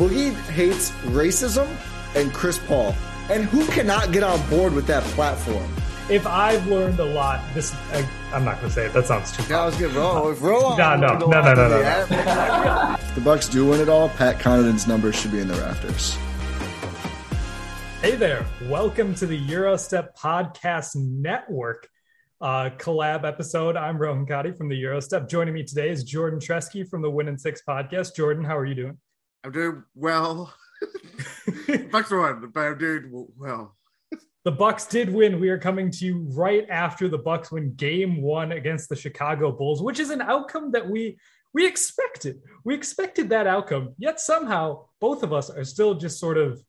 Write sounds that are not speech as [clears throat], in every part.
Boogie hates racism and Chris Paul. And who cannot get on board with that platform? If I've learned a lot, this I, I'm not gonna say it. That sounds too. Yeah, I was getting roll. roll No, no, no, no, no, no, no. If the Bucks do win it all, Pat Connaughton's numbers should be in the rafters. Hey there, welcome to the Eurostep Podcast Network uh, collab episode. I'm Rohan Kadi from the Eurostep. Joining me today is Jordan Tresky from the Win and Six podcast. Jordan, how are you doing? I'm doing well. [laughs] Bucks won, but I'm doing well. The Bucks did win. We are coming to you right after the Bucks win Game One against the Chicago Bulls, which is an outcome that we we expected. We expected that outcome. Yet somehow, both of us are still just sort of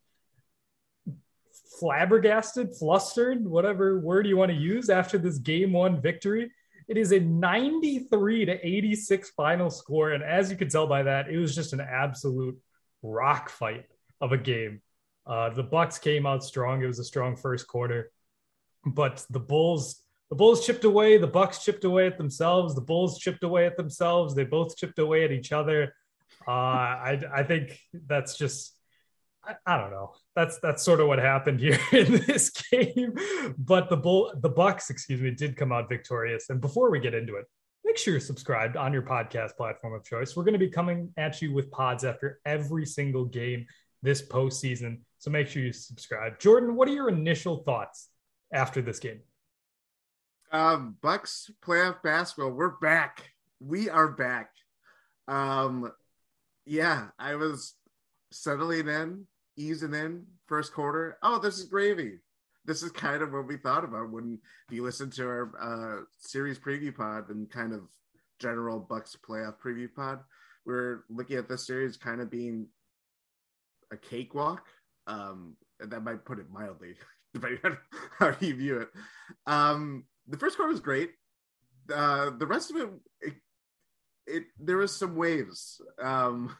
flabbergasted, flustered, whatever word you want to use after this Game One victory. It is a 93 to 86 final score, and as you could tell by that, it was just an absolute rock fight of a game. Uh, the Bucks came out strong. It was a strong first quarter, but the Bulls, the Bulls chipped away. The Bucks chipped away at themselves. The Bulls chipped away at themselves. They both chipped away at each other. Uh, I, I think that's just, I, I don't know. That's that's sort of what happened here [laughs] in this game. But the bull, the Bucks, excuse me, did come out victorious. And before we get into it, make sure you're subscribed on your podcast platform of choice. We're going to be coming at you with pods after every single game this postseason. So make sure you subscribe. Jordan, what are your initial thoughts after this game? Um, Bucks playoff basketball. We're back. We are back. Um, yeah, I was settling in, easing in first quarter. Oh, this is gravy. This is kind of what we thought about when you listen to our uh, series preview pod and kind of general Bucks playoff preview pod. We're looking at this series kind of being a cakewalk. Um, that might put it mildly, [laughs] depending on how you view it. Um, the first quarter was great. Uh, the rest of it, it, it there was some waves. Um,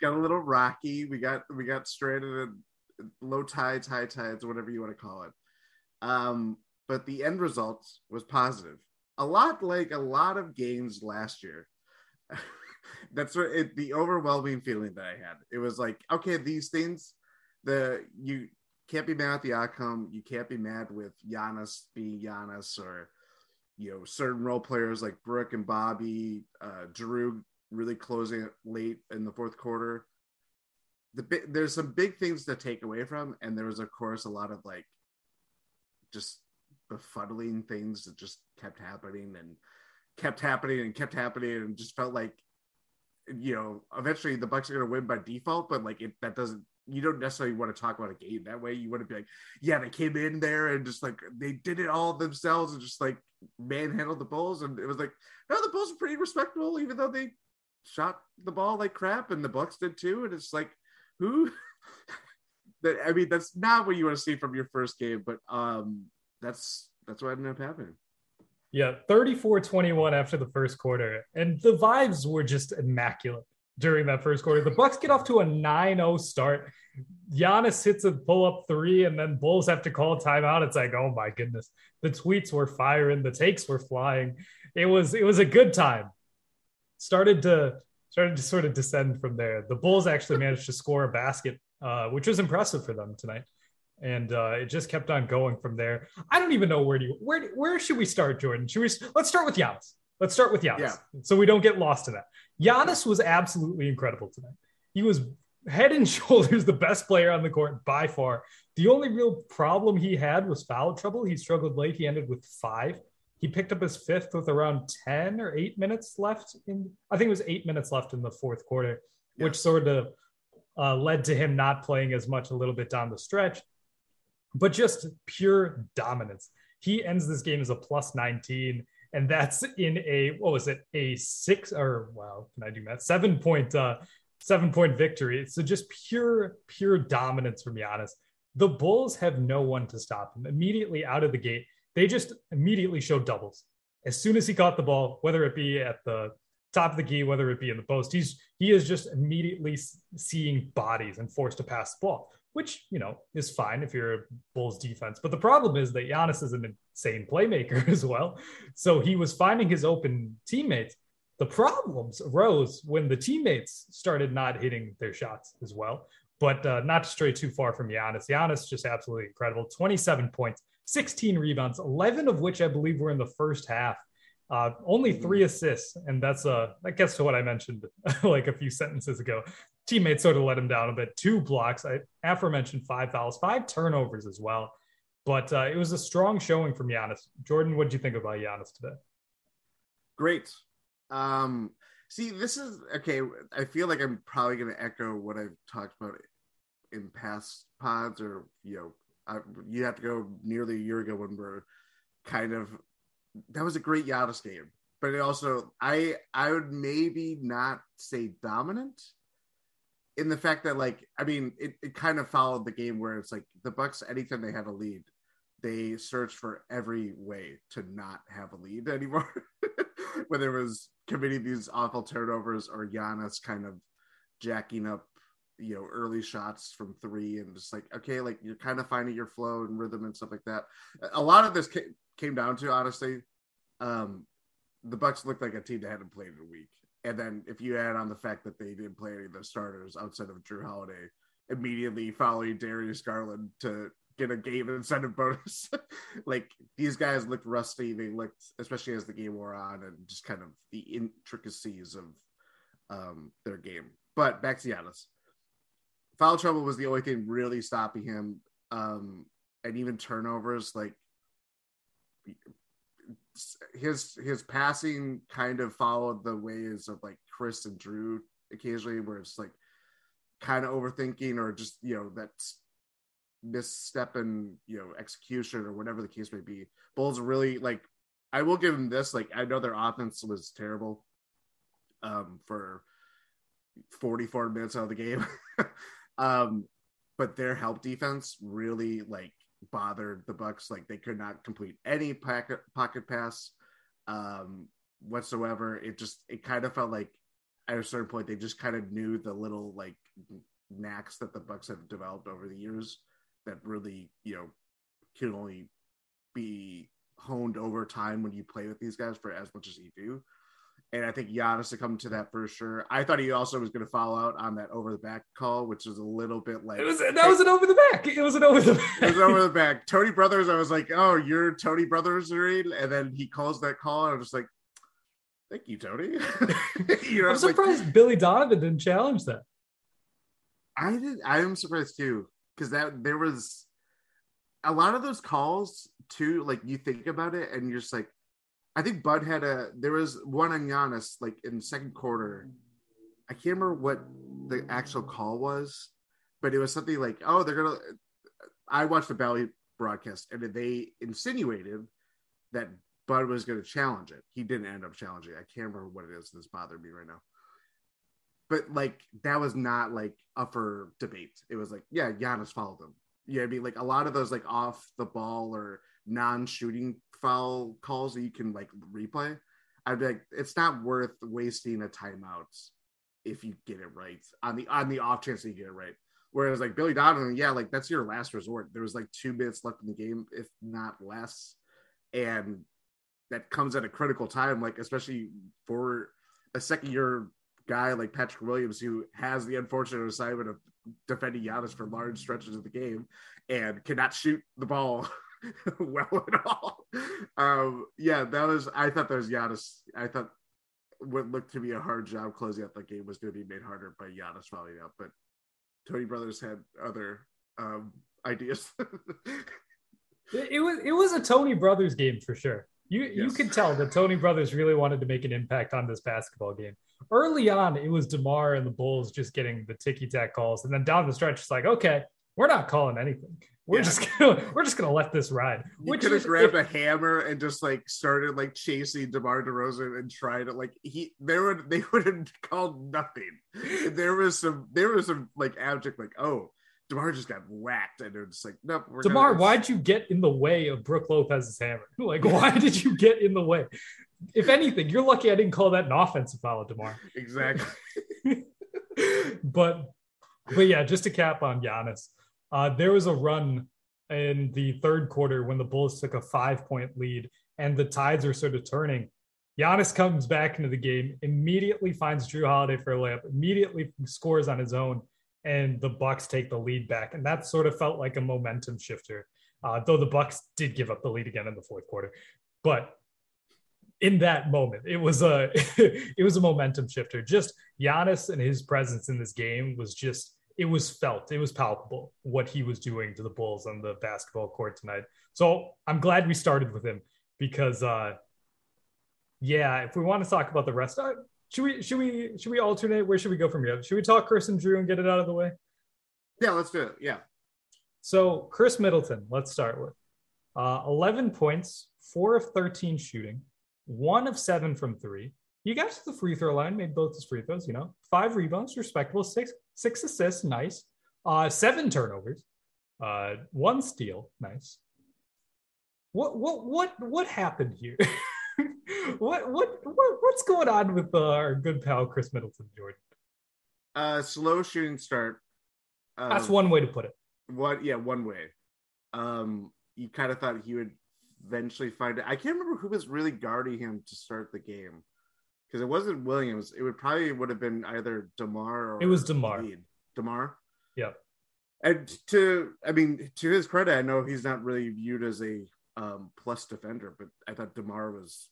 got a little rocky. We got we got stranded in low tides, high tides, whatever you want to call it. Um, but the end result was positive. A lot like a lot of games last year. [laughs] That's what it, the overwhelming feeling that I had. It was like, okay, these things, the you can't be mad at the outcome. You can't be mad with Giannis being Giannis or you know certain role players like Brook and Bobby, uh, Jrue really closing it late in the fourth quarter. The there's some big things to take away from, and there was of course a lot of like just befuddling things that just kept happening and kept happening and kept happening and just felt like you know eventually the bucks are going to win by default but like it that doesn't you don't necessarily want to talk about a game that way you want to be like yeah they came in there and just like they did it all themselves and just like manhandled the bulls and it was like no the bulls were pretty respectable even though they shot the ball like crap and the bucks did too and it's like who [laughs] that i mean that's not what you want to see from your first game but um that's that's what ended up happening yeah 34 21 after the first quarter and the vibes were just immaculate during that first quarter. The Bucks get off to a 9-0 start. Giannis hits a pull-up three, and then Bulls have to call timeout. It's like, oh my goodness. The tweets were firing, the takes were flying. It was it was a good time. Started to started to sort of descend from there. The Bulls actually managed to score a basket, uh, which was impressive for them tonight. And uh, it just kept on going from there. I don't even know where do you where where should we start, Jordan? Should we let's start with Giannis. Let's start with Giannis, yeah. so we don't get lost in that. Giannis was absolutely incredible tonight. He was head and [laughs] shoulders the best player on the court by far. The only real problem he had was foul trouble. He struggled late. He ended with five. He picked up his fifth with around 10 or eight minutes left in, I think it was eight minutes left in the fourth quarter, yeah. which sort of uh, led to him not playing as much a little bit down the stretch, but just pure dominance. He ends this game as a plus 19 and that's in a what was it? A six or wow can i do that seven point uh seven point victory. So just pure pure dominance from Giannis the bulls have no one to stop him. Immediately out of the gate they just immediately showed doubles as soon as he caught the ball whether it be at the top of the key whether it be in the post he's he is just immediately seeing bodies and forced to pass the ball which you know is fine if you're a Bulls defense. But the problem is that Giannis is an insane playmaker [laughs] as well. So he was finding his open teammates. The problems arose when the teammates started not hitting their shots as well. But uh, not to stray too far from Giannis. Giannis just absolutely incredible. 27 points, 16 rebounds, 11 of which I believe were in the first half. Uh, only mm-hmm. three assists, and that's uh that gets to what I mentioned [laughs] like a few sentences ago teammates sort of let him down a bit. Two blocks, I aforementioned five fouls, five turnovers as well. But uh, it was a strong showing from Giannis. Jordan, what did you think about Giannis today? Great. Um, see, this is okay. I feel like I'm probably going to echo what I've talked about in past pods, or you know, I, you have to go nearly a year ago when we're kind of that was a great Giannis game, but it also I I would maybe not say dominant in the fact that like I mean it, it kind of followed the game where it's like the Bucks anytime they had a lead, they searched for every way to not have a lead [laughs] anymore. Whether it was committing these awful turnovers or Giannis kind of jacking up, you know, early shots from three and just like, okay, like you're kind of finding your flow and rhythm and stuff like that. A lot of this came down to honestly, um, the Bucks looked like a team that hadn't played in a week. And then if you add on the fact that they didn't play any of the starters outside of Jrue Holiday, immediately following Darius Garland to get a game incentive [laughs] bonus. [laughs] like these guys looked rusty. They looked, especially as the game wore on, and just kind of the intricacies of um, their game. But back to Giannis. Foul trouble was the only thing really stopping him. Um, and even turnovers, like his his passing kind of followed the ways of like Khris and Jrue occasionally, where it's like kind of overthinking or just you know that's misstep in you know execution or whatever the case may be. Bulls really like. I will give them this. Like I know their offense was terrible um, for 44 minutes out of the game, [laughs] um, but their help defense really like bothered the Bucks. Like they could not complete any pocket pocket pass um, whatsoever. It just it kind of felt like at a certain point they just kind of knew the little like knacks that the Bucks have developed over the years that really you know can only be honed over time when you play with these guys for as much as you do. And I think Giannis to come to that for sure. I thought he also was going to follow out on that over the back call, which was a little bit like it was. That was an over the back. It was an over the back. it was over the back. Tony Brothers. I was like, oh, you're Tony Brothers, right? And then he calls that call, and I'm just like, thank you, Tony. [laughs] you know, I'm surprised like, Billy Donovan didn't challenge that. I did. I am surprised too, because that there was a lot of those calls too. Like you think about it, and you're just like I think Bud had a there was one on Giannis like in second quarter. I can't remember what the actual call was, but it was something like, "Oh, they're gonna." I watched the Bally broadcast, and they insinuated that Bud was going to challenge it. He didn't end up challenging. I can't remember what it is that's bothering me right now. But like that was not like up for debate. It was like, yeah, Giannis followed him. Yeah, I mean, like a lot of those like off the ball or non-shooting foul calls that you can like replay, I'd be like, it's not worth wasting a timeout if you get it right on the on the off chance that you get it right. Whereas like Billy Donovan, yeah, like that's your last resort. There was like two minutes left in the game, if not less, and that comes at a critical time, like especially for a second year guy like Patrick Williams, who has the unfortunate assignment of defending Giannis for large stretches of the game and cannot shoot the ball [laughs] [laughs] well at all. Um, yeah, that was. I thought that was Giannis. I thought what looked to be a hard job closing out the game was going to be made harder by Giannis following up, but Tony Brothers had other um, ideas. [laughs] it, it was it was a Tony Brothers game for sure. You yes. you could tell that Tony Brothers really wanted to make an impact on this basketball game. Early on, it was Demar and the Bulls just getting the ticky tack calls, and then down the stretch, it's like, okay, we're not calling anything. We're yeah. just [laughs] gonna we're just gonna let this ride. You could have grabbed if, a hammer and just like started like chasing DeMar DeRozan and tried to like he there would they [laughs] would have called nothing. there was some there was some like abject like oh Demar just got whacked, and they're just like, nope. Demar, gonna... why'd you get in the way of Brook Lopez's hammer? [laughs] Like, why did you get in the way? If anything, you're lucky I didn't call that an offensive foul, Demar. Exactly. but, but yeah, just to cap on Giannis, uh, there was a run in the third quarter when the Bulls took a five point lead and the tides are sort of turning. Giannis comes back into the game, immediately finds Jrue Holiday for a layup, immediately scores on his own, and the Bucks take the lead back. And that sort of felt like a momentum shifter. Uh, though the Bucks did give up the lead again in the fourth quarter, but in that moment, it was a [laughs] it was a momentum shifter. Just Giannis and his presence in this game was just it was felt, it was palpable what he was doing to the Bulls on the basketball court tonight. So I'm glad we started with him because, uh, yeah, if we want to talk about the rest, uh, should we should we should we alternate? Where should we go from here? Should we talk Khris and Jrue and get it out of the way? Yeah, let's do it. Yeah. So Khris Middleton, let's start with uh, 11 points, four of 13 shooting, one of seven from three, he got to the free throw line, made both his free throws, you know, five rebounds, respectable, six, six assists, nice. Uh, seven turnovers, uh, one steal, nice. What, what, what, what happened here? [laughs] what, what, what, what's going on with uh, our good pal Khris Middleton, Jordan? Uh, slow shooting start. Um, That's one way to put it. What? Yeah, one way. Um, you kind of thought he would eventually find it. I can't remember who was really guarding him to start the game because it wasn't Williams. It would probably would have been either Demar or it was Demar. Demar. Yep. And to, I mean, to his credit, I know he's not really viewed as a um, plus defender, but I thought Demar was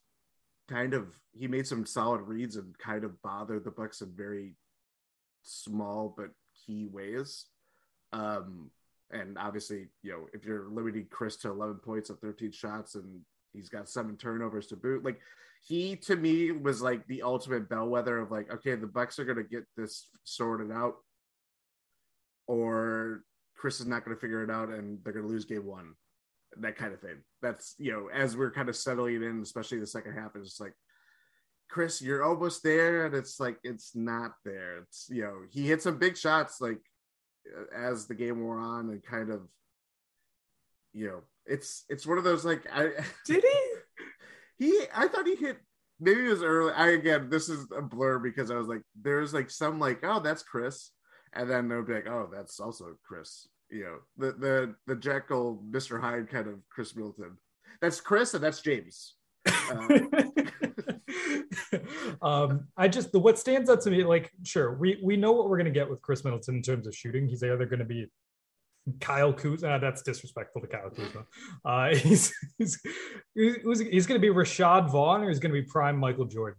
kind of he made some solid reads and kind of bothered the Bucks in very small but key ways. Um, and obviously, you know, if you're limiting Khris to 11 points of 13 shots and he's got seven turnovers to boot, like he to me was like the ultimate bellwether of like, okay, the Bucks are gonna get this sorted out, or Khris is not gonna figure it out and they're gonna lose game one. That kind of thing. That's you know, as we're kind of settling in, especially the second half, it's like Khris, you're almost there, and it's like it's not there. It's you know, he hit some big shots like as the game wore on, and kind of, you know, it's it's one of those like I [laughs] did he he I thought he hit maybe it was early. I again this is a blur because I was like there's like some like oh that's Khris and then they'll be like oh that's also Khris You know the the the Jekyll Mr. Hyde kind of Khris Middleton. That's Khris and that's James. Uh, [laughs] um, I just the what stands out to me, like, sure, we we know what we're gonna get with Khris Middleton in terms of shooting. He's either gonna be Kyle Kuzma. Uh, that's disrespectful to Kyle Kuzma. Uh, [laughs] he's he's he's, he's going to be Rashad Vaughn or he's going to be prime Michael Jordan.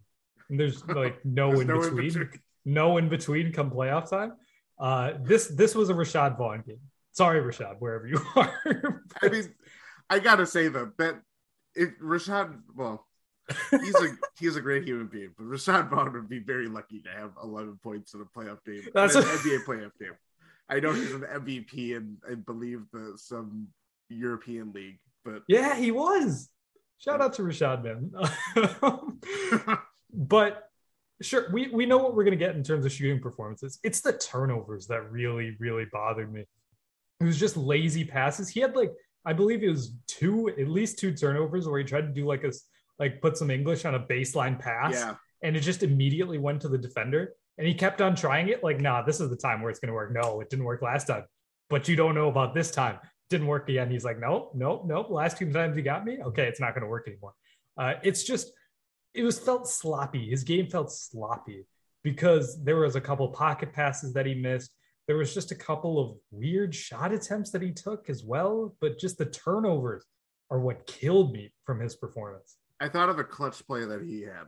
And there's like [laughs] no, there's in, no between, in between, no in between come playoff time. Uh, this this was a Rashad Vaughn game. Sorry, Rashad, wherever you [laughs] are. I mean, I gotta say though that if Rashad, well, he's a he's a great human being, but Rashad Vaughn would be very lucky to have 11 points in a playoff game. That's an a- NBA playoff game. I know he's an MVP and I believe the some European league, but yeah, he was. Shout out to Rashad, man. [laughs] but sure, we, we know what we're gonna get in terms of shooting performances. It's the turnovers that really, really bothered me. It was just lazy passes. He had like, I believe it was two, at least two turnovers where he tried to do like a like put some English on a baseline pass. Yeah. And it just immediately went to the defender And he kept on trying it. Like, nah, this is the time where it's going to work. No, it didn't work last time. But you don't know about this time. Didn't work again. He's like, nope, nope, nope. Last two times he got me. Okay, it's not going to work anymore. Uh, it's just, it was felt sloppy. His game felt sloppy because there was a couple pocket passes that he missed. There was just a couple of weird shot attempts that he took as well. But just the turnovers are what killed me from his performance. I thought of a clutch play that he had.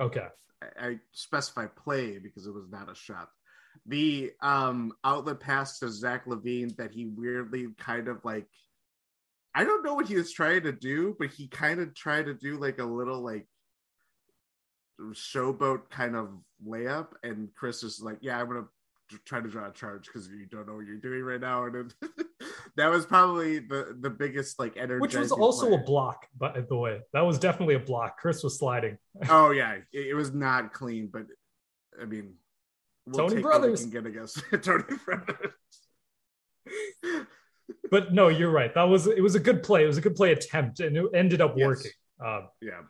Okay. I, specify play because it was not a shot. The um outlet pass to Zach LaVine that he weirdly kind of like I don't know what he was trying to do, but he kind of tried to do like a little like showboat kind of layup, and Khris is like, "Yeah, I'm gonna try to draw a charge because you don't know what you're doing right now," and it, [laughs] that was probably the the biggest like energy. Which was also player. a block, by the way. That was definitely a block. Khris was sliding. [laughs] oh yeah, it, it, was not clean, but I mean, we'll Tony Brothers can get against [laughs] Tony Brothers. [laughs] but no, you're right. That was it was a good play. It was a good play attempt, and it ended up yes. working. Um, yeah.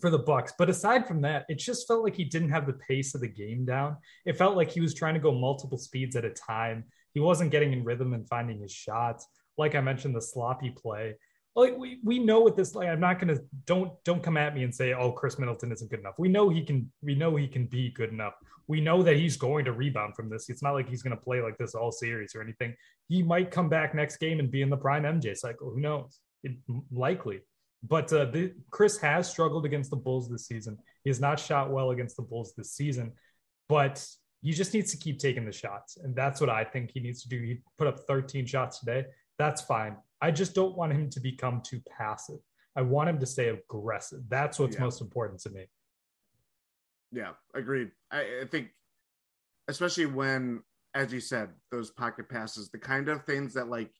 For the Bucks, but aside from that, it just felt like he didn't have the pace of the game down. It felt like he was trying to go multiple speeds at a time. He wasn't getting in rhythm and finding his shots. Like I mentioned, the sloppy play. Like we, we know what this like I'm not gonna don't don't come at me and say, oh, Khris Middleton isn't good enough. We know he can we know he can be good enough. We know that he's going to rebound from this. It's not like he's gonna play like this all series or anything. He might come back next game and be in the prime MJ cycle. Who knows? It, likely. But uh, the, Khris has struggled against the Bulls this season. He has not shot well against the Bulls this season, but he just needs to keep taking the shots. And that's what I think he needs to do. He put up 13 shots today. That's fine. I just don't want him to become too passive. I want him to stay aggressive. That's what's yeah. most important to me. Yeah, agreed. I, I think, especially when, as you said, those pocket passes, the kind of things that, like,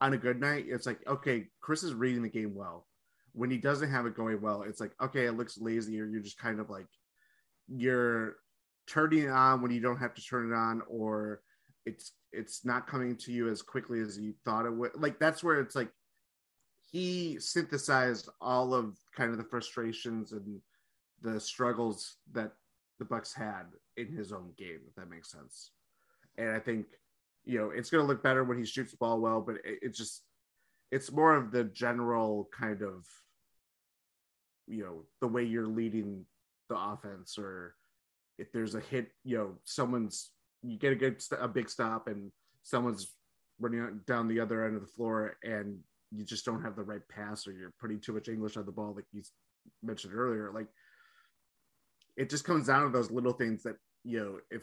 on a good night, it's like, okay, Khris is reading the game well. When he doesn't have it going well, it's like, okay, it looks lazy, or you're just kind of like, you're turning it on when you don't have to turn it on, or it's it's not coming to you as quickly as you thought it would. Like that's where it's like he synthesized all of kind of the frustrations and the struggles that the Bucks had in his own game, if that makes sense. And I think you know it's going to look better when he shoots the ball well, but it, it just it's more of the general kind of you know the way you're leading the offense or if there's a hit you know someone's you get a good a big stop and someone's running down the other end of the floor and you just don't have the right pass or you're putting too much English on the ball, like you mentioned earlier. Like it just comes down to those little things that you know if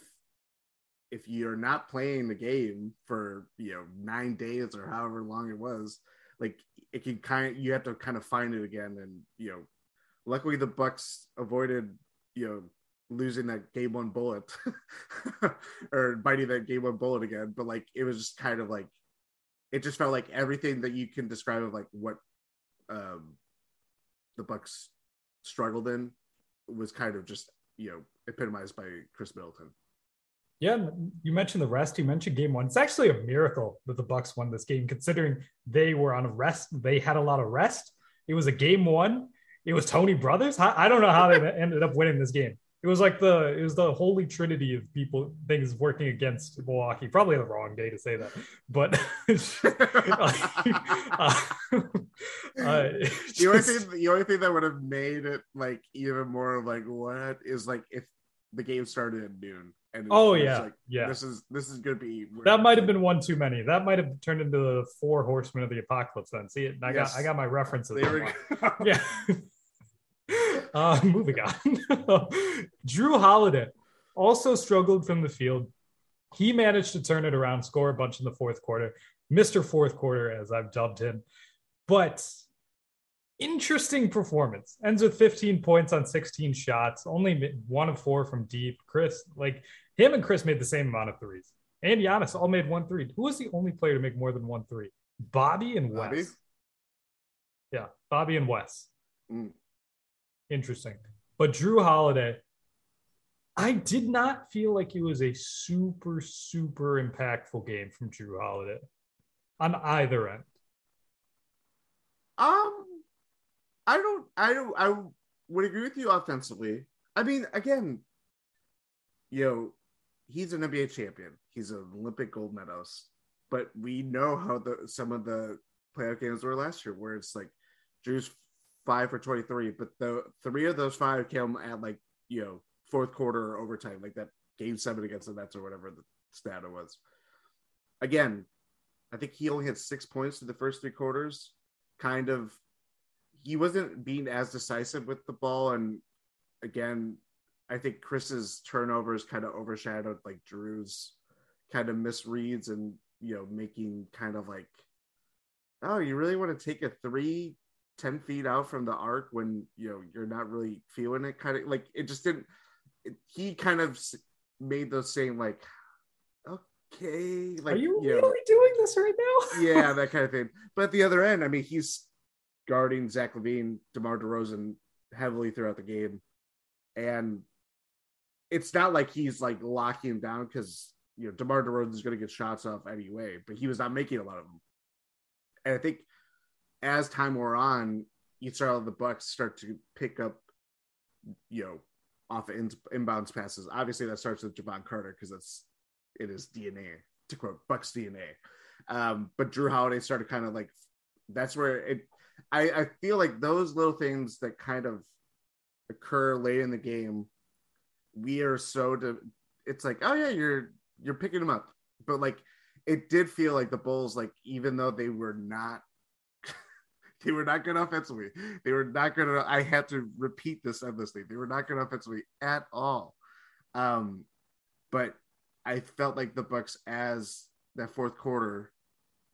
if you're not playing the game for you know nine days or however long it was, like it can kind of you have to kind of find it again. And you know, luckily the Bucks avoided you know losing that game one bullet [laughs] or biting that game one bullet again. But like it was just kind of like it just felt like everything that you can describe of like what um the Bucks struggled in was kind of just you know epitomized by Khris Middleton. Yeah, you mentioned the rest. You mentioned game one. It's actually a miracle that the Bucks won this game, considering they were on a rest. They had a lot of rest. It was a game one. It was Tony Brothers. I don't know how they [laughs] ended up winning this game. It was like the it was the holy trinity of people things working against Milwaukee. Probably the wrong day to say that, but [laughs] uh, uh, [laughs] the only thing the only thing that would have made it like even more like what is like if the game started at noon. And oh yeah, like, yeah. This is this is gonna be that might have been one too many. That might have turned into the four horsemen of the apocalypse. Then see it. I yes. got I got my references. there [laughs] yeah. Uh, [laughs] moving on. [laughs] Jrue Holiday also struggled from the field. He managed to turn it around, score a bunch in the fourth quarter. Mr. Fourth Quarter, as I've dubbed him. But interesting performance. Ends with 15 points on 16 shots, only one of four from deep. Khris, like him and Khris made the same amount of threes. And Giannis all made one three. Who was the only player to make more than one three? Bobby and Wes. Bobby? Yeah, Bobby and Wes. Mm interesting. But Jrue Holiday, I did not feel like it was a super, super impactful game from Jrue Holiday on either end. Um, I don't, I don't, I would agree with you offensively. I mean, again, you know, he's an NBA champion. He's an Olympic gold medalist. But we know how the some of the playoff games were last year, where it's like Jrue's five for 23, but the three of those five came at like, you know, fourth quarter or overtime, like that game seven against the Nets or whatever the stat was. Again, I think he only had six points in the first three quarters. Kind of, he wasn't being as decisive with the ball. And again, I think Khris's turnovers kind of overshadowed like Jrue's kind of misreads and, you know, making kind of like, oh, you really want to take a three 10 feet out from the arc when you know you're not really feeling it kind of like it just didn't it, he kind of made those same like okay like are you, you really know, doing this right now? [laughs] Yeah that kind of thing. But at the other end i mean he's guarding zach lavine demar DeRozan heavily throughout the game. And it's not like he's like locking him down because you know demar DeRozan is going to get shots off anyway but he was not making a lot of them and i think as time wore on, you saw the Bucks start to pick up, you know, off of in, inbounds passes. Obviously, that starts with Jevon Carter because that's it is DNA to quote Bucks DNA. Um, but Jrue Holiday started kind of like that's where it. I, I feel like those little things that kind of occur late in the game, we are so. De- it's like, oh yeah, you're you're picking them up, but like it did feel like the Bulls, like even though they were not they were not good offensively. They were not good. I had to repeat this endlessly. They were not good offensively at all. Um, but I felt like the Bucks, as that fourth quarter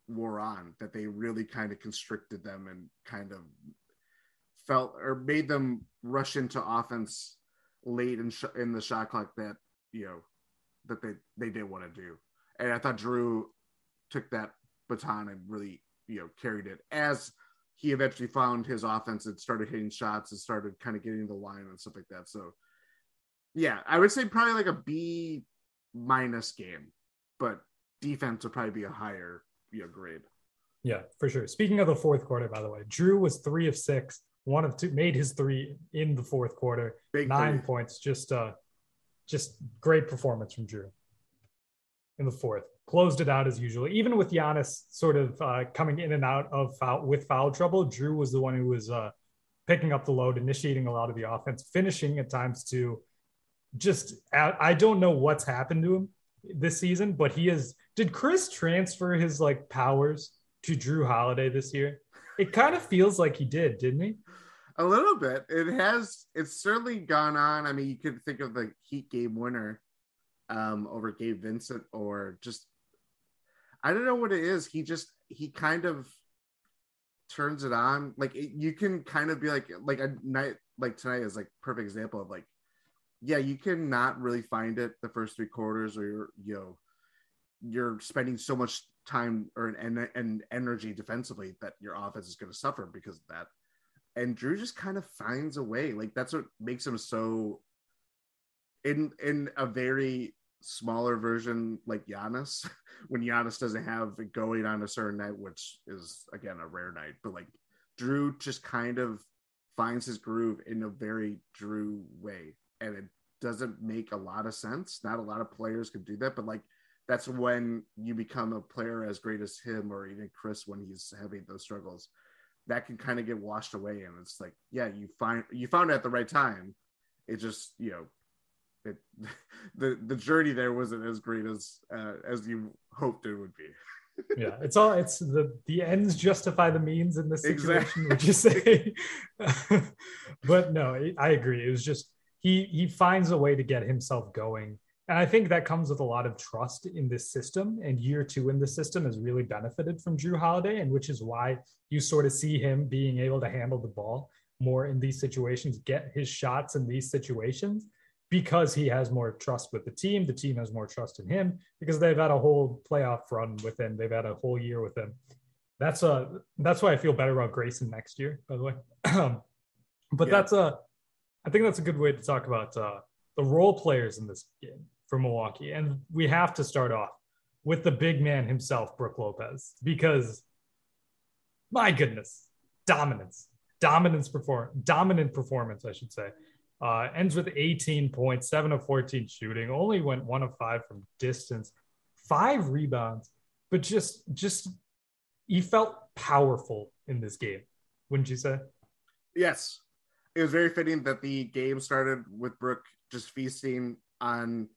wore on, that they really kind of constricted them and kind of felt or made them rush into offense late in, sh- in the shot clock that you know that they they didn't want to do. And I thought Jrue took that baton and really you know carried it as he eventually found his offense and started hitting shots and started kind of getting the line and stuff like that. So, yeah, I would say probably like a B minus game, but defense would probably be a higher you know, grade. Yeah, for sure. Speaking of the fourth quarter, by the way, Jrue was three of six, one of two, made his three in the fourth quarter, Big nine three. points. Just uh, just great performance from Jrue in the fourth closed it out as usual. Even with Giannis sort of uh, coming in and out of foul with foul trouble, Jrue was the one who was uh, picking up the load, initiating a lot of the offense, finishing at times too. Just I don't know what's happened to him this season, but he is. Did Khris transfer his like powers to Jrue Holiday this year? It kind of feels like he did, didn't he? A little bit. It has. It's certainly gone on. I mean, you could think of the Heat game winner um, over Gabe Vincent, or just I don't know what it is. He just he kind of turns it on. Like it, you can kind of be like like a night like tonight is like perfect example of like yeah you can not really find it the first three quarters or you're you know you're spending so much time or an, and energy defensively that your offense is going to suffer because of that. And Jrue just kind of finds a way. Like that's what makes him so in in a very smaller version like Giannis [laughs] when Giannis doesn't have it going on a certain night, which is again a rare night. But like Jrue just kind of finds his groove in a very Jrue way, and it doesn't make a lot of sense. Not a lot of players can do that, but like that's when you become a player as great as him or even Khris when he's having those struggles. That can kind of get washed away, and it's like, yeah, you find you found it at the right time. It just you know it, [laughs] the the journey there wasn't as great as uh, as you hoped it would be. [laughs] yeah, it's all it's the the ends justify the means in this situation, exactly. would you say? [laughs] but no, I agree. It was just he he finds a way to get himself going. And I think that comes with a lot of trust in this system. And year two in the system has really benefited from Jrue Holiday, and which is why you sort of see him being able to handle the ball more in these situations, get his shots in these situations because he has more trust with the team. The team has more trust in him because they've had a whole playoff run with him. They've had a whole year with him. That's a that's why I feel better about Grayson next year. By the way, [clears throat] but yeah. that's a I think that's a good way to talk about uh, the role players in this game for Milwaukee, and we have to start off with the big man himself, Brook Lopez, because my goodness, dominance, dominance perform, dominant performance, I should say Uh, ends with 18 points, seven of 14 shooting, only went one of five from distance, five rebounds, but just just he felt powerful in this game, wouldn't you say? Yes. It was very fitting that the game started with Brook just feasting on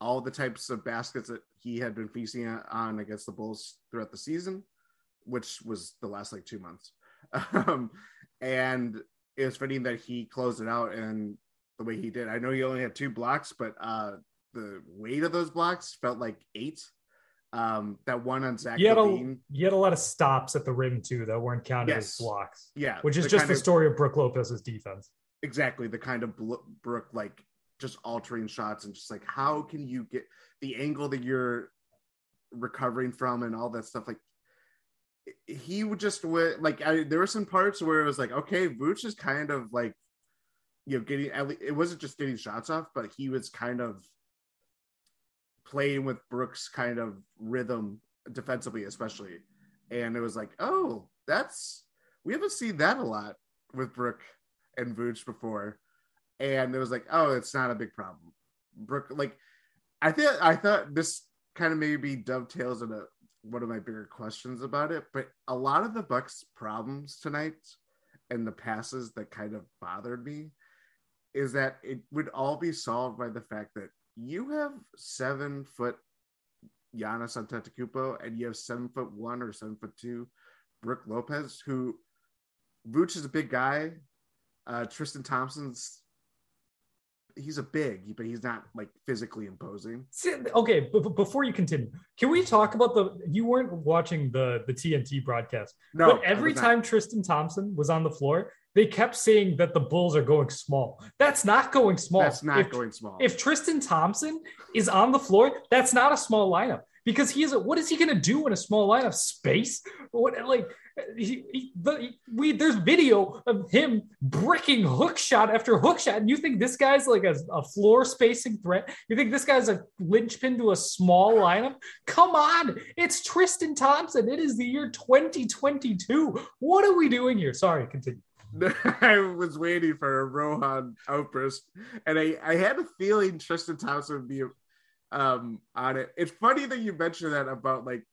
all the types of baskets that he had been feasting on against the Bulls throughout the season, which was the last like two months. [laughs] Um, and it was fitting that he closed it out and the way he did. I know he only had two blocks, but uh, the weight of those blocks felt like eight. Um, that one on Zach You had, a, LaVine, you had a lot of stops at the rim too that weren't counted Yes. as blocks, yeah, which is the just the of- story of Brook Lopez's defense. exactly the kind of Bro- Brook like just altering shots and just like how can you get the angle that you're recovering from and all that stuff like he would just like I, there were some parts where it was like okay Vooch is kind of like you know getting at least, it wasn't just getting shots off but he was kind of playing with Brooks kind of rhythm defensively especially. And it was like oh that's we haven't seen that a lot with Brook and Vooch before. And it was like oh it's not a big problem. Brook like I think I thought this kind of maybe dovetails into one of my bigger questions about it, but a lot of the Bucks' problems tonight and the passes that kind of bothered me is that it would all be solved by the fact that you have seven foot Giannis Antetokounmpo and you have seven foot one or seven foot two Brook Lopez, who Vooch is a big guy. Uh, Tristan Thompson's he's a big, but he's not like physically imposing. Okay, but, before you continue, can we talk about the? You weren't watching the the TNT broadcast, No, but every I was not. time Tristan Thompson was on the floor, they kept saying that the Bulls are going small. That's not going small. that's not if, going small. If Tristan Thompson is on the floor, that's not a small lineup because he is. A, what is he going to do in a small lineup? Space? What like? He, he, the, we there's video of him bricking hook shot after hook shot, and you think this guy's like a, a floor spacing threat? You think this guy's a linchpin to a small lineup? Come on, it's Tristan Thompson. It is the year 2022. What are we doing here? Sorry, continue. [laughs] I was waiting for a Rohan outburst, and I, I had a feeling Tristan Thompson would be um, on it. It's funny that you mentioned that about like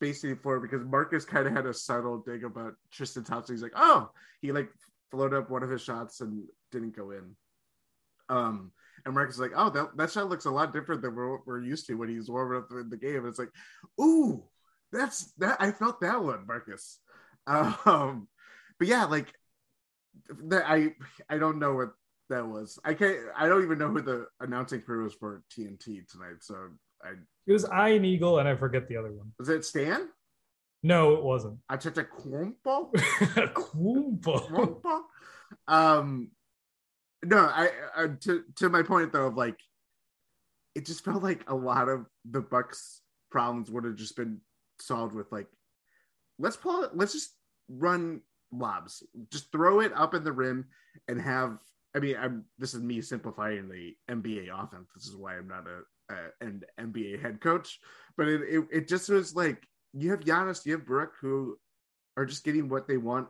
the floor because Marcus kind of had a subtle dig about Tristan Thompson. He's like, oh, he like floated up one of his shots and didn't go in. Um, and Marcus is like, oh, that, that shot looks a lot different than we're, we're used to when he's warming up in the game. And it's like, ooh, that's that. I felt that one, Marcus. [laughs] Um, but yeah, like I I don't know what that was. I can't. I don't even know who the announcing crew was for TNT tonight. So I It was Ian Eagle, and I forget the other one. was it Stan? No, it wasn't. Antetokounmpo? Kumpo. Kwampa? um, no. I, I to to my point though of like, it just felt like a lot of the Bucks' problems would have just been solved with like, let's pull it. Let's just run lobs. Just throw it up in the rim and have. I mean, I'm. This is me simplifying the NBA offense. This is why I'm not a, a an NBA head coach. But it, it it just was like you have Giannis, you have Brook, who are just getting what they want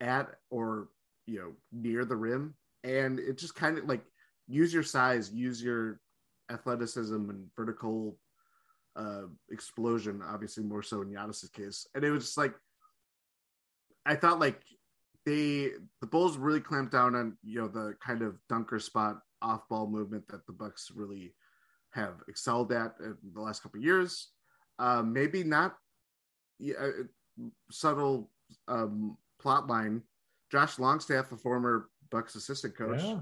at or you know near the rim, and it just kind of like use your size, use your athleticism and vertical uh explosion. Obviously, more so in Giannis's case, and it was just like I thought like they the Bulls really clamped down on you know the kind of dunker spot off ball movement that the Bucks really have excelled at in the last couple of years. Uh, maybe not yeah, uh, subtle um, plot line. Josh Longstaff, a former Bucks assistant coach, Yeah.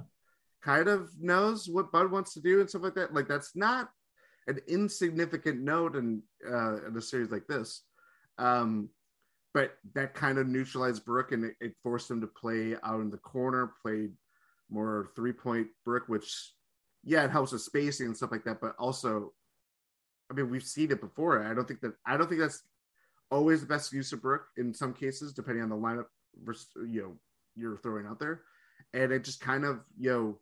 kind of knows what Bud wants to do and stuff like that. Like that's not an insignificant note in uh, in a series like this. Um, but that kind of neutralized Brook and it, it forced him to play out in the corner, played more three point Brook, which yeah, it helps with spacing and stuff like that. But also, I mean, we've seen it before. I don't think that I don't think that's always the best use of Brook in some cases, depending on the lineup versus you know you're throwing out there. And it just kind of you know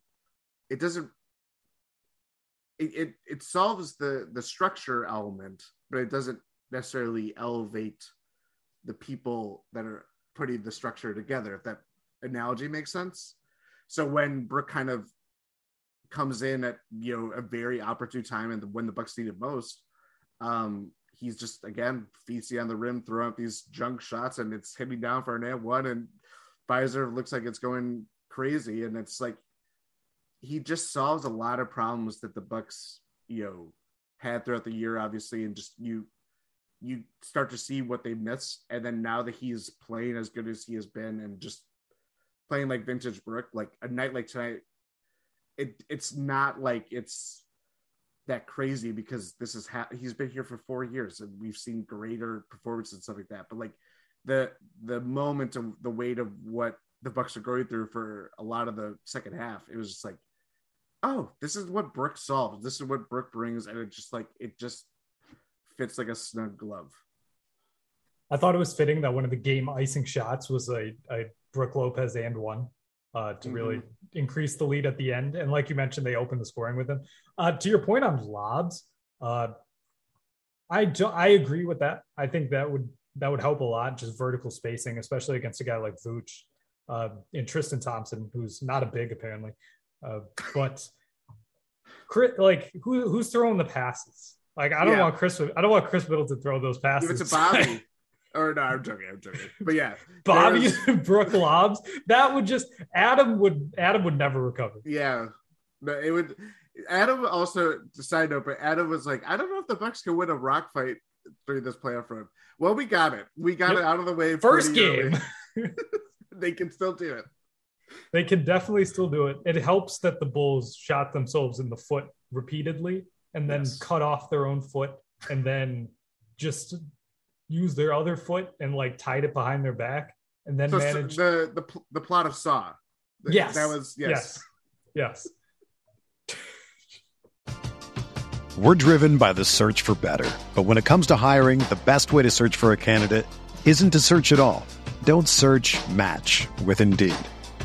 it doesn't it, it it solves the the structure element, but it doesn't necessarily elevate the people that are putting the structure together. If that analogy makes sense. So when Brook kind of comes in at you know a very opportune time and when the Bucks need it most. Um, he's just again feisty on the rim, throwing up these junk shots, and it's hitting down for an and one, and Fiserv looks like it's going crazy, and it's like he just solves a lot of problems that the Bucks you know had throughout the year, obviously, and just you you start to see what they miss, and then now that he's playing as good as he has been, and just playing like vintage Brook, like a night like tonight, it it's not like it's that crazy because this is ha- he's been here for four years and we've seen greater performances and stuff like that. But like the the moment of the weight of what the Bucks are going through for a lot of the second half, it was just like, oh, this is what Brook solves. This is what Brook brings, and it just like it just fits like a snug glove. I thought it was fitting that one of the game icing shots was a, a Brook Lopez and one uh, to mm-hmm. really increase the lead at the end. And like you mentioned, they opened the scoring with them. Uh, to your point on lobs, uh, I do, I agree with that. I think that would that would help a lot, just vertical spacing, especially against a guy like Vooch uh, and Tristan Thompson, who's not a big apparently, uh, but like who who's throwing the passes? Like I don't yeah. want Khris. I don't want Khris Middleton to throw those passes. Give it to Bobby. [laughs] or no, I'm joking. I'm joking. But yeah, Bobby [laughs] Brook lobs. That would just Adam would Adam would never recover. Yeah, but it would. Adam also side note, but Adam was like, I don't know if the Bucks can win a rock fight through this playoff run. Well, we got it. We got yep. it out of the way. First game. [laughs] they can still do it. They can definitely still do it. It helps that the Bulls shot themselves in the foot repeatedly and then yes. cut off their own foot and then just use their other foot and like tied it behind their back and then so, manage the, the the plot of Saw. Yes, that was yes, yes. yes. We're driven by the search for better, but when it comes to hiring, the best way to search for a candidate isn't to search at all. Don't search. Match with Indeed.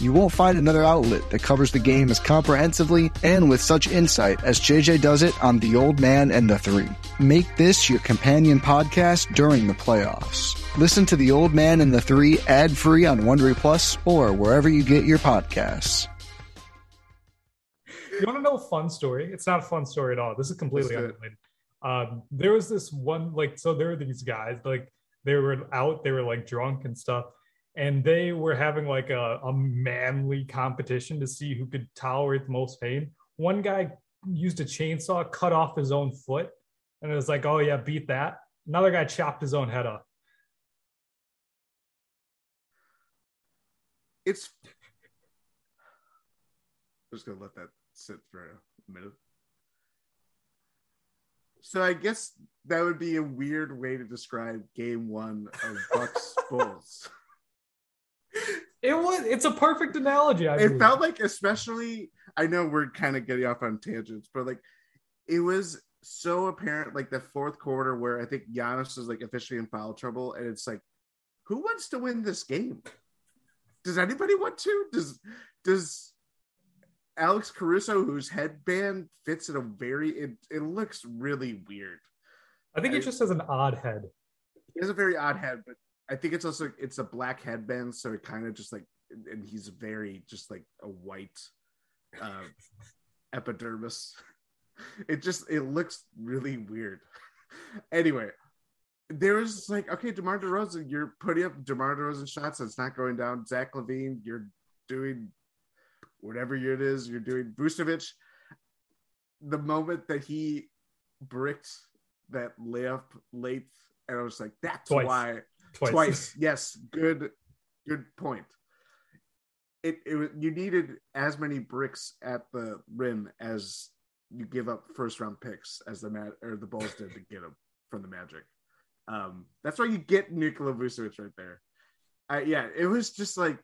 You won't find another outlet that covers the game as comprehensively and with such insight as JJ does it on The Old Man and the Three. Make this your companion podcast during the playoffs. Listen to The Old Man and the Three ad free on Wondery Plus or wherever you get your podcasts. You want to know a fun story? It's not a fun story at all. This is completely unrelated. Um, there was this one, like, so there were these guys, like, they were out, they were like drunk and stuff and they were having like a, a manly competition to see who could tolerate the most pain. One guy used a chainsaw, cut off his own foot, and it was like, oh yeah, beat that. Another guy chopped his own head off. It's [laughs] I'm just gonna let that sit for a minute. So I guess that would be a weird way to describe game one of Bucks Bulls. [laughs] It was. It's a perfect analogy. I it felt like, especially I know we're kind of getting off on tangents, but like it was so apparent, like the fourth quarter where I think Giannis is like officially in foul trouble, and it's like, who wants to win this game? Does anybody want to? Does does Alex Caruso, whose headband fits in a very it, it looks really weird. I think he just has an odd head. He has a very odd head, but I think it's also it's a black headband, so it kind of just like and he's very just like a white uh, [laughs] epidermis. It just it looks really weird. anyway, there was like okay, Demar Derozan, you're putting up Demar Derozan shots. It's not going down. Zach LaVine, you're doing whatever it is you're doing. Vucevic, the moment that he bricked that layup late, and I was like, that's Twice. why Twice. twice. Yes, good, good point. It, it was- you needed as many bricks at the rim as you give up first round picks as the Mat or the Bulls did to get them from the Magic. Um, that's why you get Nikola Vucevic right there. I, yeah, it was just like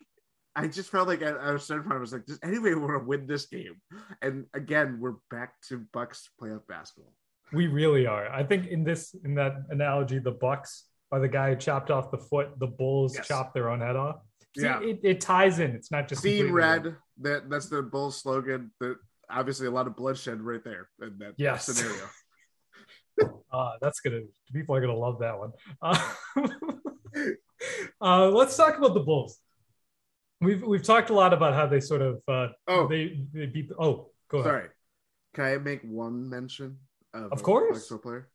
I just felt like at, at a certain point I was like, does anybody want to win this game? And again, we're back to Bucks playoff basketball. We really are. I think in this in that analogy, the Bucks are the guy who chopped off the foot. The Bulls Yes. chopped their own head off. See, Yeah. it, it ties in. It's not just Seeing red, wrong. that that's the Bulls slogan. That obviously a lot of bloodshed right there in that Yes. scenario. [laughs] [laughs] Uh, that's gonna people are gonna love that one. Uh, [laughs] uh, let's talk about the Bulls. We've we've talked a lot about how they sort of uh, Oh. they they beat. Oh, go ahead. Sorry. Can I make one mention of, Of course. Player?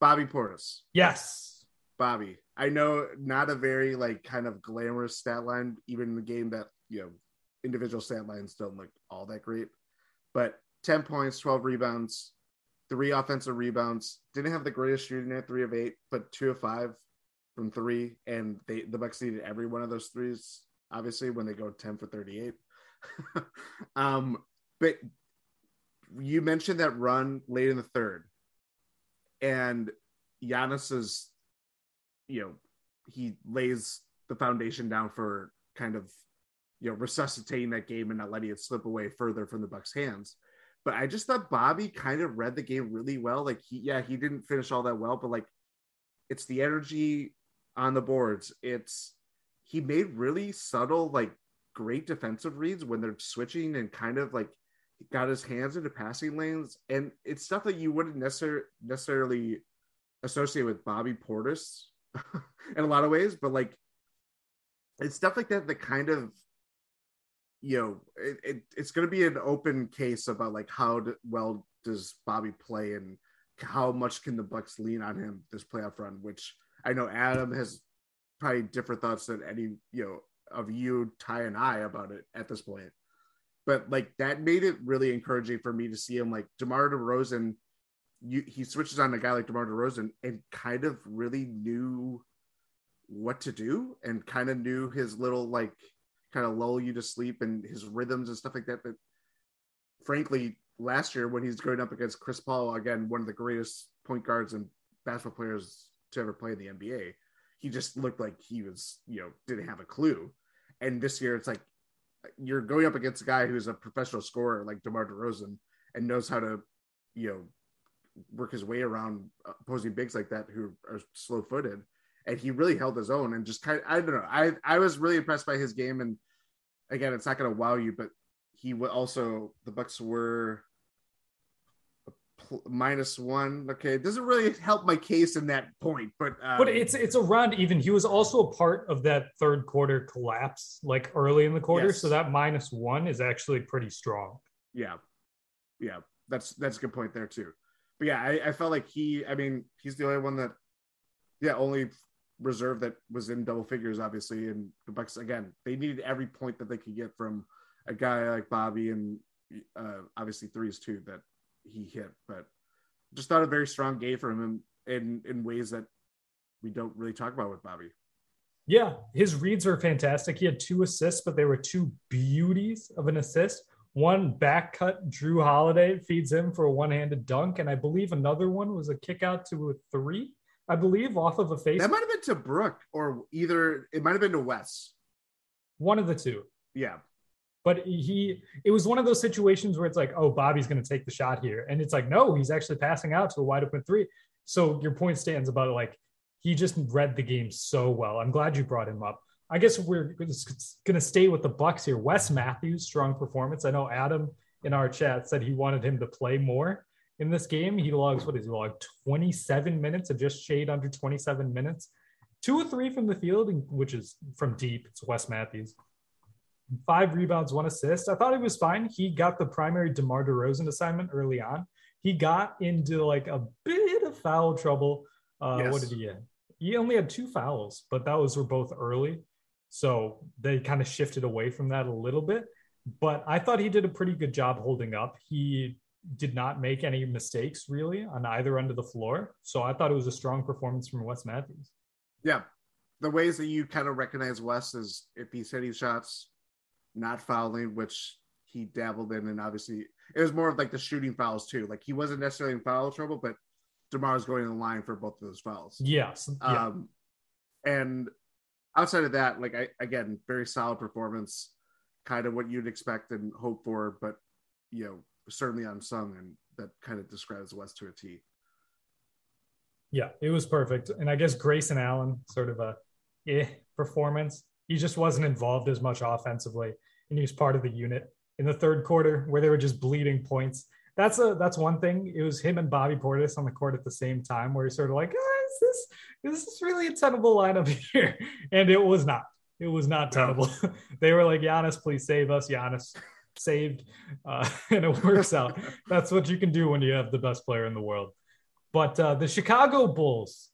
Bobby Portis. Yes, Bobby. I know not a very like kind of glamorous stat line, even in the game that you know individual stat lines don't look all that great. But 10 points, 12 rebounds, three offensive rebounds. Didn't have the greatest shooting at three of eight, but two of five from three. And they the Bucks needed every one of those threes, obviously, when they go 10 for 38. [laughs] um, but you mentioned that run late in the third. And Giannis's you know he lays the foundation down for kind of you know resuscitating that game and not letting it slip away further from the bucks hands. But i just thought bobby kind of read the game really well. Like he yeah he didn't finish all that well but like it's the energy on the boards. It's he made really subtle like great defensive reads when they're switching and kind of like got his hands into passing lanes. And it's stuff that you wouldn't necessar- necessarily associate with bobby portis [laughs] in a lot of ways, but like it's stuff like that that kind of you know it, it it's going to be an open case about like how d- well does Bobby play and how much can the Bucks lean on him this playoff run, which I know Adam has probably different thoughts than any you know of you, Ty, and I about it at this point. But like that made it really encouraging for me to see him like DeMar DeRozan you he switches on a guy like DeMar DeRozan and kind of really knew what to do and kind of knew his little like kind of lull you to sleep and his rhythms and stuff like that. But frankly, last year when he's going up against Chris Paul, again, one of the greatest point guards and basketball players to ever play in the NBA, he just looked like he was, you know, didn't have a clue. And this year it's like you're going up against a guy who's a professional scorer like DeMar DeRozan and knows how to, you know, work his way around opposing bigs like that who are slow footed. And he really held his own and just kind of, I don't know. I, I was really impressed by his game. And again, it's not going to wow you, but he would also, the Bucks were pl- minus one. Okay. It doesn't really help my case in that point, but, um, but it's it's around even. He was also a part of that third quarter collapse, like early in the quarter. Yes. So that minus one is actually pretty strong. yeah. Yeah. That's, that's a good point there too. But yeah, I, I felt like he, I mean, he's the only one that, yeah, only reserve that was in double figures, obviously. And the Bucks again, they needed every point that they could get from a guy like Bobby, and uh, obviously threes too that he hit. But just thought a very strong game from him in in ways that we don't really talk about with Bobby. Yeah, his reads were fantastic. He had two assists, but they were two beauties of an assist. One back cut, Jrue Holiday feeds him for a one handed dunk. And I believe another one was a kick out to a three, I believe, off of a face. That might have been to Brook, or either it might have been to Wes. One of the two. Yeah, But he, it was one of those situations where it's like, oh, Bobby's going to take the shot here. And it's like, no, he's actually passing out to a wide open three. So your point stands about like, he just read the game so well. I'm glad you brought him up. I guess we're going to stay with the Bucks here. Wes Matthews, strong performance. I know Adam in our chat said he wanted him to play more in this game. He logs, what is he logged 27 minutes of just shade under 27 minutes. Two or three from the field, which is from deep. It's Wes Matthews. Five rebounds, one assist. I thought he was fine. He got the primary DeMar DeRozan assignment early on. He got into like a bit of foul trouble. Uh, yes. What did he get? He only had two fouls, but those were both early. So they kind of shifted away from that a little bit. But I thought he did a pretty good job holding up. He did not make any mistakes really on either end of the floor. So I thought it was a strong performance from Wes Matthews. Yeah. The ways that you kind of recognize Wes is if he's hitting shots, not fouling, which he dabbled in, and obviously it was more of like the shooting fouls too. Like he wasn't necessarily in foul trouble, but DeMar's going in the line for both of those fouls. Yes. Yeah. Um, and outside of that, like I again, very solid performance, kind of what you'd expect and hope for, but you know, certainly unsung, and that kind of describes Wes to a T. Yeah, it was perfect, and I guess Grayson Allen, sort of a eh performance. He just wasn't involved as much offensively, and he was part of the unit in the third quarter where they were just bleeding points. That's a that's one thing. It was him and Bobby Portis on the court at the same time, where he's sort of like, oh, "Is this is this really a tenable lineup [laughs] here?" And it was not. It was not tenable. [laughs] they were like, "Giannis, please save us." Giannis saved, uh, [laughs] and it works out. That's what you can do when you have the best player in the world. But uh, the Chicago Bulls,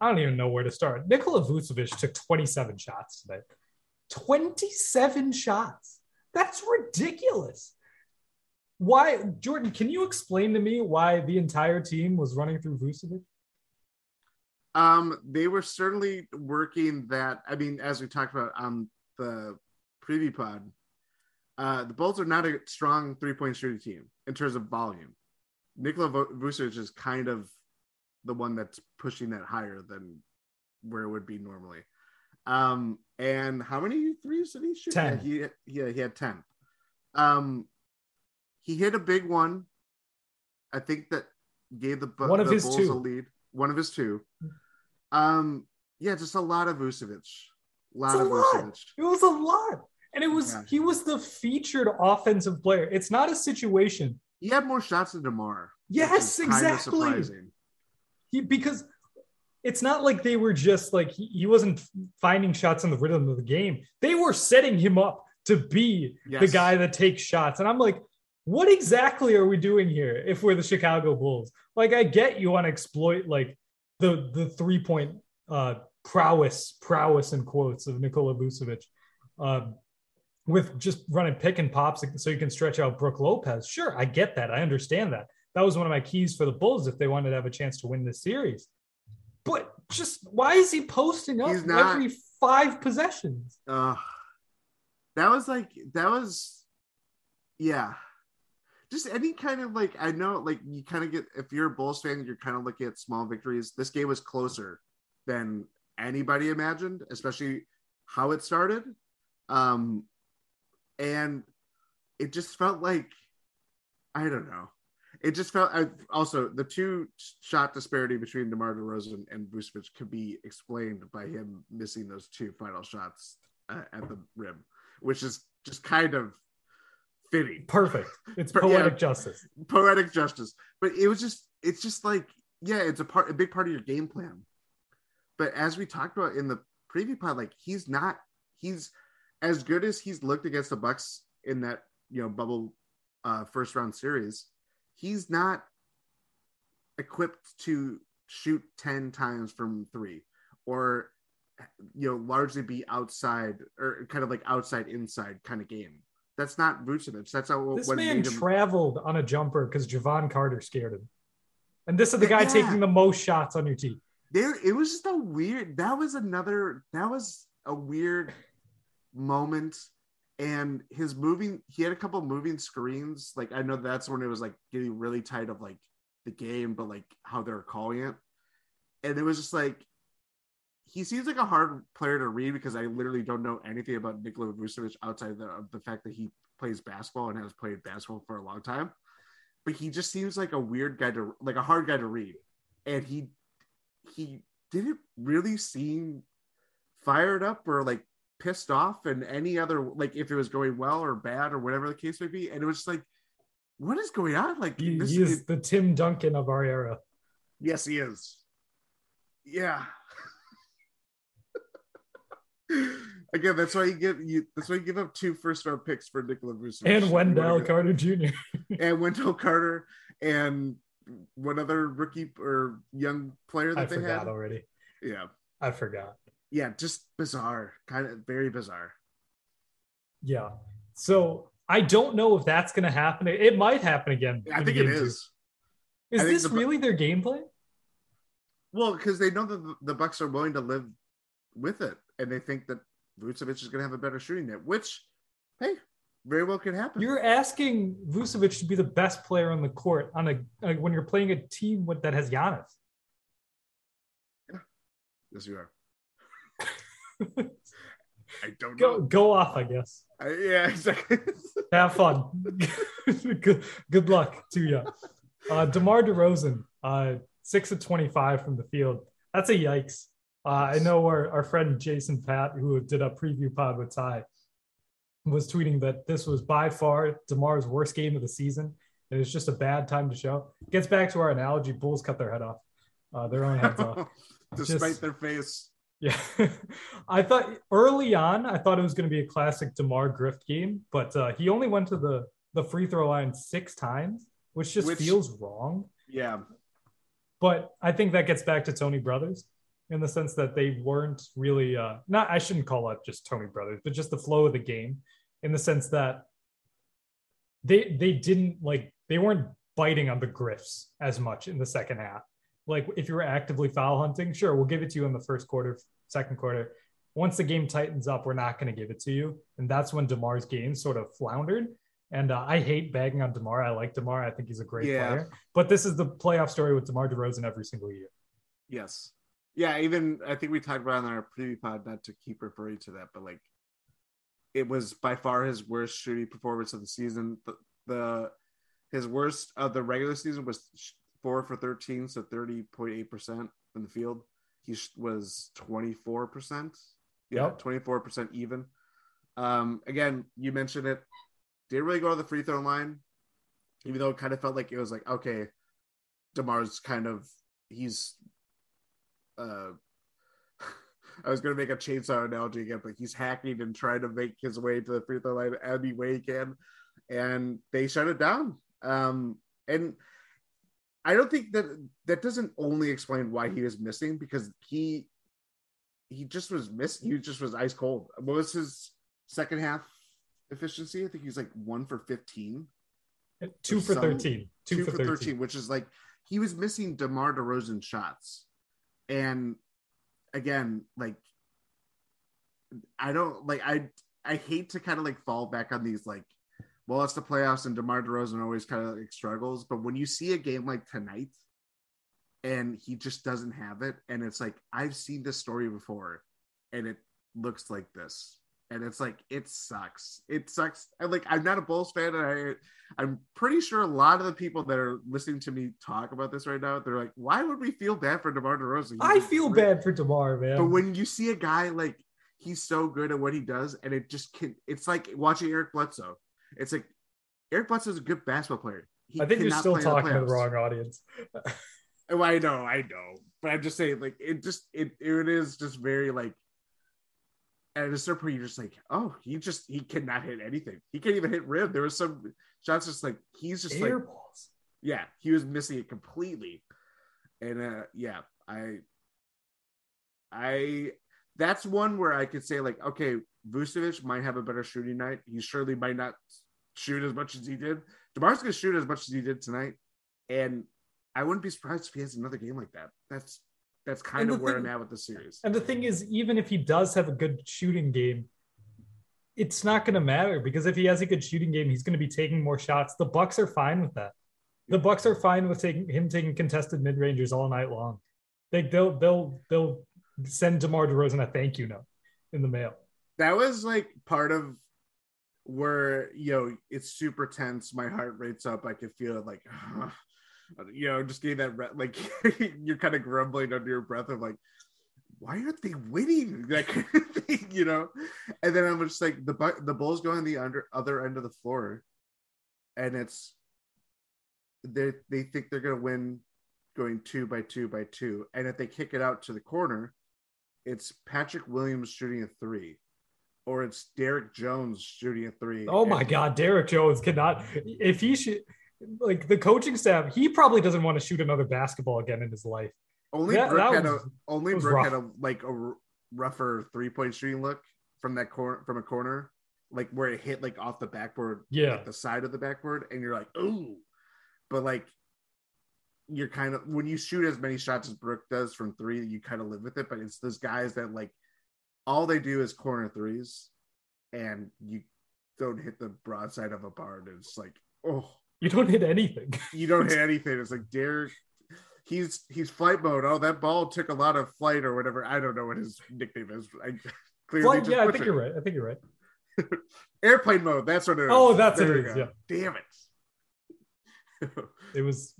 I don't even know where to start. Nikola Vucevic took 27 shots today. 27 shots. That's ridiculous. Why, Jordan, can you explain to me why the entire team was running through Vucevic? Um, they were certainly working that. I mean, as we talked about on the preview pod, uh, the Bulls are not a strong three point shooting team in terms of volume. Nikola Vucevic is kind of the one that's pushing that higher than where it would be normally. Um, and how many threes did he shoot? Ten. Yeah, he, yeah, he had ten. Um, he hit a big one. I think that gave the, one of the his Bulls two. a lead. One of his two. Um, yeah, just a lot of Vucevic. A lot it's of a lot. Vucevic. It was a lot. And it was yeah. he was the featured offensive player. It's not a situation he had more shots than Demar. Yes, exactly. He because it's not like they were just like he, he, wasn't finding shots in the rhythm of the game. They were setting him up to be yes. the guy that takes shots. And I'm like, what exactly are we doing here if we're the Chicago Bulls? Like, I get you want to exploit like the the three point uh, prowess, prowess in quotes of Nikola Vucevic. Uh, with just running pick and pops so you can stretch out Brook Lopez. Sure, I get that. I understand that. That was one of my keys for the Bulls if they wanted to have a chance to win this series. But just why is he posting up not, every five possessions? Uh, that was like that was yeah. Just any kind of like I know like you kind of get if you're a Bulls fan, you're kind of looking at small victories. This game was closer than anybody imagined, especially how it started. Um, and it just felt like I don't know. It just felt I, also the two shot disparity between DeMar DeRozan and Vucevic could be explained by him missing those two final shots uh, at the rim, which is just kind of fitting. Perfect. It's poetic yeah, justice. Poetic justice. But it was just it's just like yeah, it's a part a big part of your game plan. But as we talked about in the preview pod, like he's not he's as good as he's looked against the Bucks in that you know bubble uh, first round series, he's not equipped to shoot 10 times from three or you know largely be outside or kind of like outside inside kind of game that's not Vucevic. That's how this man traveled on a jumper because Jevon Carter scared him. And this is the guy yeah. taking the most shots on your team. There, it was just a weird. That was another. That was a weird moment and his moving he had a couple moving screens like i know that's when it was like getting really tight of like the game but like how they're calling it and it was just like he seems like a hard player to read because I literally don't know anything about Nikola Vucevic outside of the, of the fact that he plays basketball and has played basketball for a long time. But he just seems like a weird guy to like a hard guy to read, and he he didn't really seem fired up or like pissed off and any other like if it was going well or bad or whatever the case may be. And it was just like what is going on? Like He, this he is it- the Tim Duncan of our era. yes he is. Yeah again that's why you give you that's why you give up two first round picks for Nikola Vucevic And Wendell Carter Jr. [laughs] and Wendell Carter and one other rookie or young player that I they forgot had already. yeah I forgot. yeah just bizarre kind of very bizarre Yeah. So I don't know if that's going to happen. It, might happen again. I think it game two. is Is I this the really their gameplay? Well, because they know that the Bucks are willing to live with it, and they think that Vucevic is going to have a better shooting net, which, hey, very well could happen. You're asking Vucevic to be the best player on the court on a when you're playing a team with, that has Giannis. yes, you are. [laughs] I don't Go know. go off, I guess. I, yeah, [laughs] exactly. Have fun. [laughs] good, good luck to you. Uh, DeMar DeRozan, uh, six of 25 from the field. That's a yikes. Uh, I know our, our friend Jason Pat, who did a preview pod with Ty, was tweeting that this was by far DeMar's worst game of the season. And it's just a bad time to show. Gets back to our analogy Bulls cut their head off, uh, their own heads off. [laughs] Despite Just- their face. Yeah. [laughs] I thought early on, I thought it was going to be a classic DeMar Grift game, but uh, he only went to the, the free throw line six times, which just Which- feels wrong. Yeah. But I think that gets back to Tony Brothers in the sense that they weren't really, uh, not, I shouldn't call it just Tony Brothers, but just the flow of the game in the sense that they, they didn't like, they weren't biting on the grifts as much in the second half. Like if you were actively foul hunting, sure, we'll give it to you in the first quarter, second quarter. Once the game tightens up, we're not going to give it to you. And that's when DeMar's game sort of floundered. And uh, I hate bagging on DeMar. I like DeMar. I think he's a great Yeah. player. But this is the playoff story with DeMar DeRozan every single year. Yes. Yeah. Even I think we talked about on our preview pod, not to keep referring to that, but like it was by far his worst shooting performance of the season. The, the his worst of the regular season was four for 13, so 30.8% from the field. He sh- was 24%. Yeah, Yep. 24% even. Um, again, you mentioned it. Didn't really go to the free throw line, even though it kind of felt like it was like, okay, DeMar's kind of, he's, uh, [laughs] I was going to make a chainsaw analogy again, but he's hacking and trying to make his way to the free throw line any way he can. And they shut it down. Um, and I don't think that that doesn't only explain why he was missing because he he just was miss he just was ice cold. What was his second half efficiency? I think he's like one for fifteen. Two for Some- 13. Two, for 13. which is like he was missing DeMar DeRozan shots. And again, like I don't like I I hate to kind of like fall back on these like well it's the playoffs and DeMar DeRozan always kind of like struggles, but when you see a game like tonight and he just doesn't have it and it's like I've seen this story before and it looks like this and it's like it sucks. It sucks. And like I'm not a Bulls fan, and I I'm pretty sure a lot of the people that are listening to me talk about this right now, they're like, why would we feel bad for DeMar DeRozan? I feel great- bad for DeMar, man. But when you see a guy like he's so good at what he does, and it just can, it's like watching Eric Bledsoe. It's like Eric Bledsoe is a good basketball player. He I think you're still in the talking to the wrong audience. Oh, I know, I know, but I'm just saying, like, it just it it is just very like. At a certain point, you're just like, oh, he just he cannot hit anything. He can't even hit rim. There was some shots just like he's just like balls. yeah, he was missing it completely. And uh yeah, I I that's one where I could say like, okay, Vucevic might have a better shooting night. He surely might not shoot as much as he did. DeMar's gonna shoot as much as he did tonight. And I wouldn't be surprised if he has another game like that. That's that's kind of where thing- I'm at with the series. And the thing is, even if he does have a good shooting game, it's not going to matter because if he has a good shooting game, he's going to be taking more shots. The Bucks are fine with that. The Bucks are fine with taking him taking contested mid rangers all night long. They they'll they'll they'll send DeMar DeRozan a thank you note in the mail. That was like part of where you know it's super tense. My heart rates up. I can feel it like, [sighs] you know, just getting that re- like [laughs] you're kind of grumbling under your breath of like, why aren't they winning? [laughs] That kind of thing, you know. And then I'm just like the the Bulls go on the under other end of the floor, and it's they they think they're gonna win going two by two by two, and if they kick it out to the corner, it's Patrick Williams shooting a three, or it's Derrick Jones shooting a three. Oh my God, Derrick Jones cannot. If he should, like the coaching staff, he probably doesn't want to shoot another basketball again in his life. Only That- Brook that had was- a only Brook rough. had a like a rougher three point shooting look from that corner from a corner, like where it hit like off the backboard, Yeah. like the side of the backboard, and you're like, ooh, but like you're kind of when you shoot as many shots as Brook does from three, you kind of live with it. But it's those guys that like all they do is corner threes, and you don't hit the broadside of a bar, and it's like, oh, You don't hit anything. [laughs] you don't hit anything. It's like Derrick. He's he's flight mode. Oh, that ball took a lot of flight or whatever. I don't know what his nickname is. I clearly just yeah, I think butchered. you're right. I think you're right. [laughs] Airplane mode. That's what it is. Oh, that's There it is, go. Damn it. It was,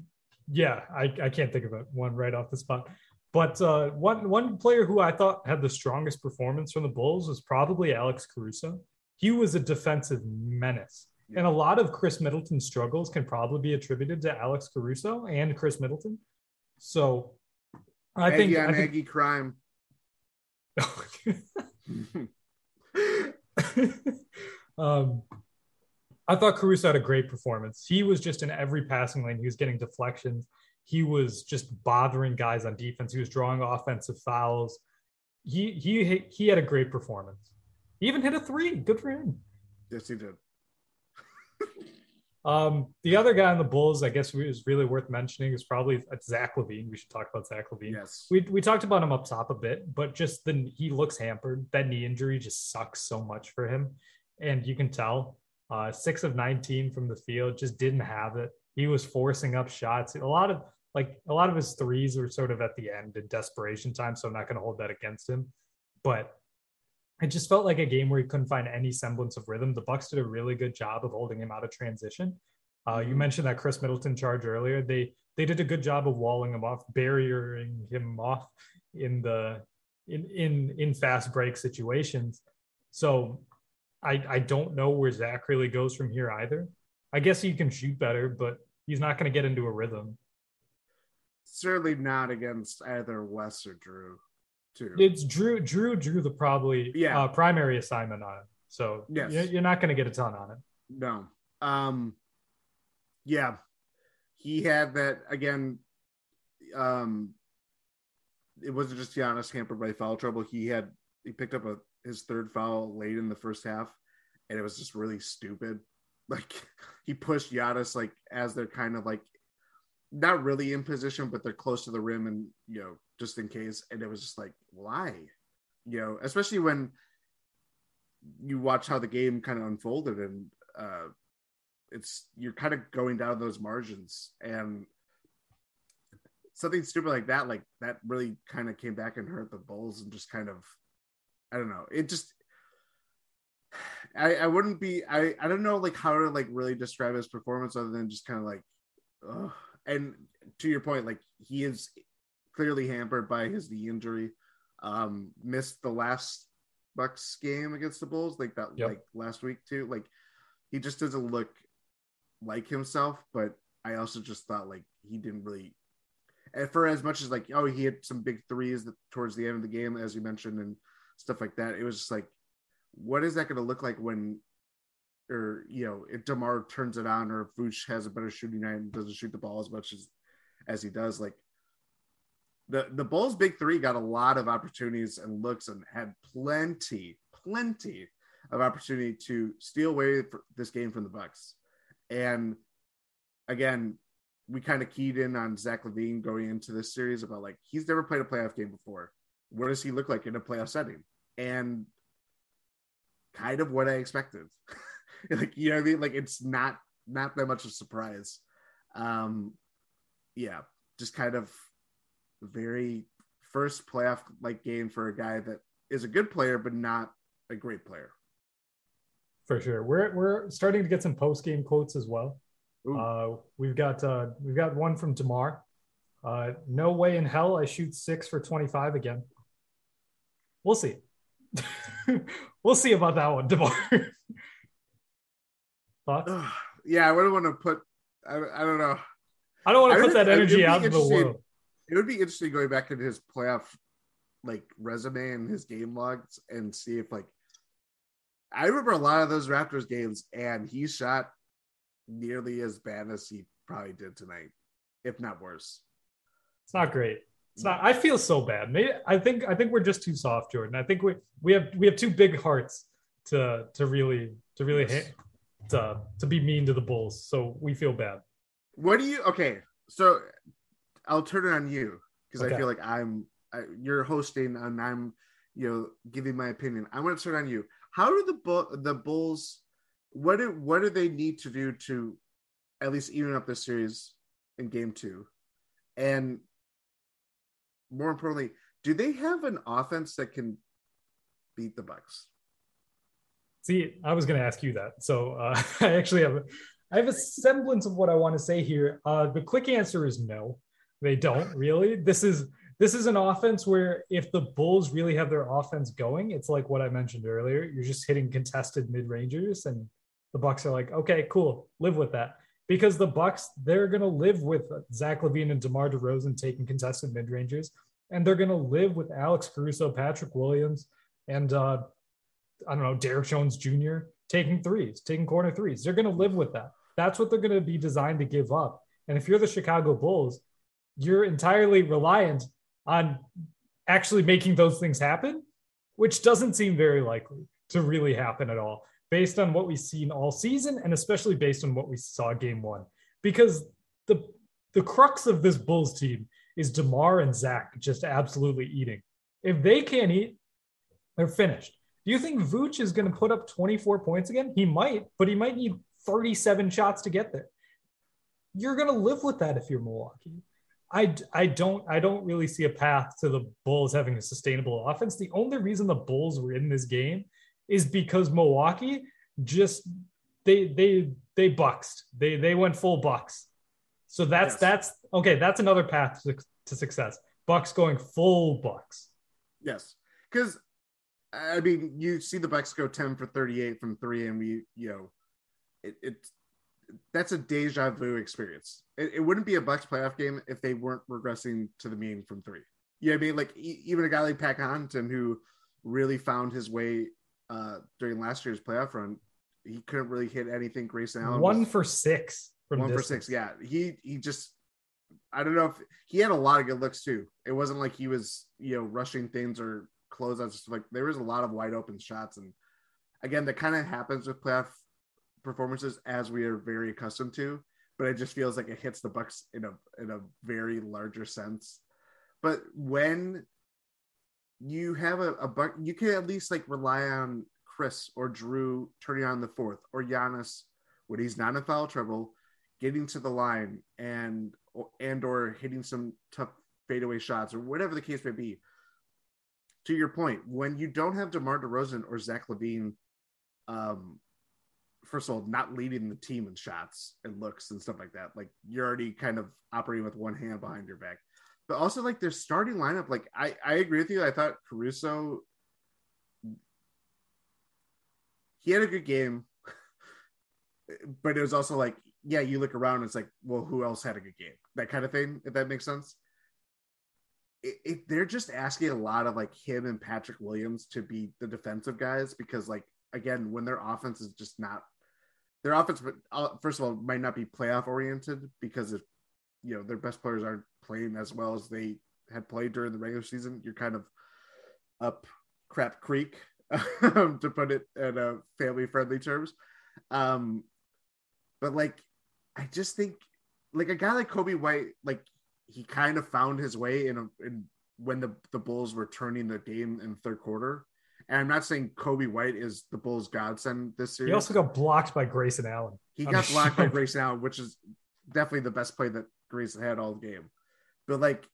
yeah, I, I can't think of it one right off the spot. But uh, one one player who I thought had the strongest performance from the Bulls was probably Alex Caruso. He was a defensive menace. Yeah. And a lot of Khris Middleton's struggles can probably be attributed to Alex Caruso and Khris Middleton. So I think, Aggie I on think Aggie crime. [laughs] um, I thought Caruso had a great performance. He was just in every passing lane. He was getting deflections. He was just bothering guys on defense. He was drawing offensive fouls. He he he had a great performance. He even hit a three. Good for him. yes, he did. Um, the other guy on the Bulls, I guess, is really worth mentioning is probably Zach LaVine. We should talk about Zach LaVine. Yes. We, we talked about him up top a bit, but just the he looks hampered. That knee injury just sucks so much for him, and you can tell. Uh, six of nineteen from the field, just didn't have it. He was forcing up shots. A lot of like a lot of his threes were sort of at the end in desperation time, so I'm not going to hold that against him. But it just felt like a game where he couldn't find any semblance of rhythm. The Bucks did a really good job of holding him out of transition. Uh, you mentioned that Khris Middleton charge earlier. They they did a good job of walling him off, barriering him off in the in in in fast break situations. So I I don't know where Zach really goes from here either. I guess he can shoot better, but he's not going to get into a rhythm. Certainly not against either Wes or Jrue. Too. It's Jrue Jrue drew the probably Yeah. uh, primary assignment on it. So Yes. you're, not going to get a ton on it. No. Um yeah. He had that again. Um it wasn't just Giannis hampered by foul trouble. He had he picked up a his third foul late in the first half, and it was just really stupid. [laughs] Like he pushed Giannis like as they're kind of like not really in position, but they're close to the rim and you know, just in case. And it was just like, why? You know, especially when you watch how the game kind of unfolded and uh it's you're kind of going down those margins and something stupid like that like that really kind of came back and hurt the bulls and just kind of i don't know it just i i wouldn't be i i don't know like how to like really describe his performance other than just kind of like ugh. and to your point like he is clearly hampered by his knee injury um missed the last bucks game against the bulls like that Yep. like last week too like he just doesn't look like himself but i also just thought like he didn't really and for as much as like oh he had some big threes that, towards the end of the game as you mentioned and stuff like that it was just like what is that going to look like when or you know if demar turns it on or if Vooch has a better shooting night and doesn't shoot the ball as much as as he does like the the bulls big three got a lot of opportunities and looks and had plenty plenty of opportunity to steal away this game from the bucks and again we kind of keyed in on Zach LaVine going into this series about like he's never played a playoff game before. What does he look like in a playoff setting? And kind of what I expected. [laughs] like you know I mean? Like it's not not that much of a surprise. Um yeah, just kind of very first playoff like game for a guy that is a good player but not a great player. For sure, we're we're starting to get some post game quotes as well. Uh, we've got uh, we've got one from Demar. Uh, no way in hell I shoot six for twenty five again. We'll see. [laughs] we'll see about that one, Demar. [laughs] Thoughts? yeah, I wouldn't want to put. I, I don't know. I don't want to put that energy out in the world. It would be interesting going back into his playoff like resume and his game logs and see if like I remember a lot of those Raptors games and he shot nearly as bad as he probably did tonight, if not worse. It's not great. It's not. I feel so bad. Maybe I think I think we're just too soft, Jordan. I think we we have we have two big hearts to to really to really hit to to be mean to the Bulls. So we feel bad. What do you okay? So I'll turn it on you because Okay. I feel like I'm I, you're hosting and I'm you know giving my opinion. I want to turn on you. How do the Bull the Bulls? What do what do they need to do to at least even up this series in Game Two? And more importantly, do they have an offense that can beat the Bucks? See, I was going to ask you that. So uh, [laughs] I actually have, a, I have a semblance of what I want to say here. Uh, the quick answer is no, they don't really. This is this is an offense where if the Bulls really have their offense going, it's like what I mentioned earlier. You're just hitting contested mid rangers, and the Bucks are like, okay, cool, live with that. Because the Bucks, they're going to live with Zach LaVine and DeMar DeRozan taking contested mid rangers, and they're going to live with Alex Caruso, Patrick Williams, and uh, I don't know, Derrick Jones Jr. taking threes, taking corner threes. They're going to live with that. That's what they're going to be designed to give up. And if you're the Chicago Bulls, you're entirely reliant on actually making those things happen, which doesn't seem very likely to really happen at all, based on what we've seen all season, and especially based on what we saw game one. Because the the crux of this Bulls team is DeMar and Zach just absolutely eating. If they can't eat, they're finished. Do you think Vooch is going to put up 24 points again? He might, but he might need 37 shots to get there. You're going to live with that if you're Milwaukee. I, I don't I don't really see a path to the Bulls having a sustainable offense. The only reason the Bulls were in this game is because Milwaukee just they they they buxed. They they went full bucks. So that's Yes. that's okay, that's another path to, to success. Bucks going full bucks. Yes, because I mean, you see the Bucks go ten for thirty-eight from three, and we, you know, it, it that's a deja vu experience. It, it wouldn't be a Bucks playoff game if they weren't regressing to the mean from three. You know what I mean? Like e- even a guy like Pat Connaughton, who really found his way uh, during last year's playoff run, he couldn't really hit anything. Grayson Allen One was- for six from one for six. Yeah, he he just I don't know if he had a lot of good looks too. It wasn't like he was you know rushing things or closeouts. Like there was a lot of wide open shots, and again, that kind of happens with playoff performances as we are very accustomed to. But it just feels like it hits the Bucks in a in a very larger sense. But when you have a, a buck, you can at least like rely on Khris or Jrue turning on the fourth or Giannis when he's not in foul trouble, getting to the line and and or hitting some tough fadeaway shots or whatever the case may be. To your point, when you don't have DeMar DeRozan or Zach LaVine, um, first of all, not leading the team in shots and looks and stuff like that, like you're already kind of operating with one hand behind your back. But also, like their starting lineup, like I, I agree with you. I thought Caruso, he had a good game, [laughs] but it was also like, yeah, you look around, and it's like, well, who else had a good game? That kind of thing, if that makes sense. It, it, they're just asking a lot of like him and Patrick Williams to be the defensive guys because, like, again, when their offense is just not their offense, but uh, first of all, might not be playoff oriented because if you know their best players aren't playing as well as they had played during the regular season, you're kind of up crap creek to put it in a family friendly terms. Um, but like, I just think like a guy like Coby White, like he kind of found his way in, a, in when the the Bulls were turning the game in third quarter. And I'm not saying Coby White is the Bulls' godsend this series. He also got blocked by Grayson Allen. He on got the [laughs] blocked by. Grayson Allen, which is definitely the best play that Grayson had all game. But like,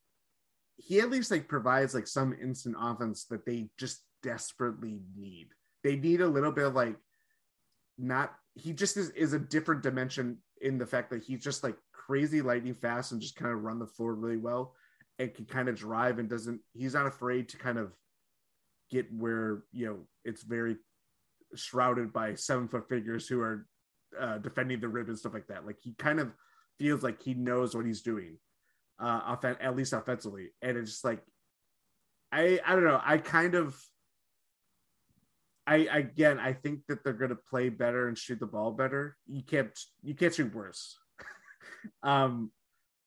he at least like provides like some instant offense that they just desperately need. They need a little bit of like not he just is, is a different dimension in the fact that he's just like crazy lightning fast and just kind of run the floor really well and can kind of drive and doesn't he's not afraid to kind of get where you know it's very shrouded by seven foot figures who are uh, defending the rim and stuff like that. Like he kind of feels like he knows what he's doing, uh, off- at least offensively. And it's just like, I I don't know. I kind of, I again, I think that they're gonna play better and shoot the ball better. You can't you can't shoot worse. [laughs] um,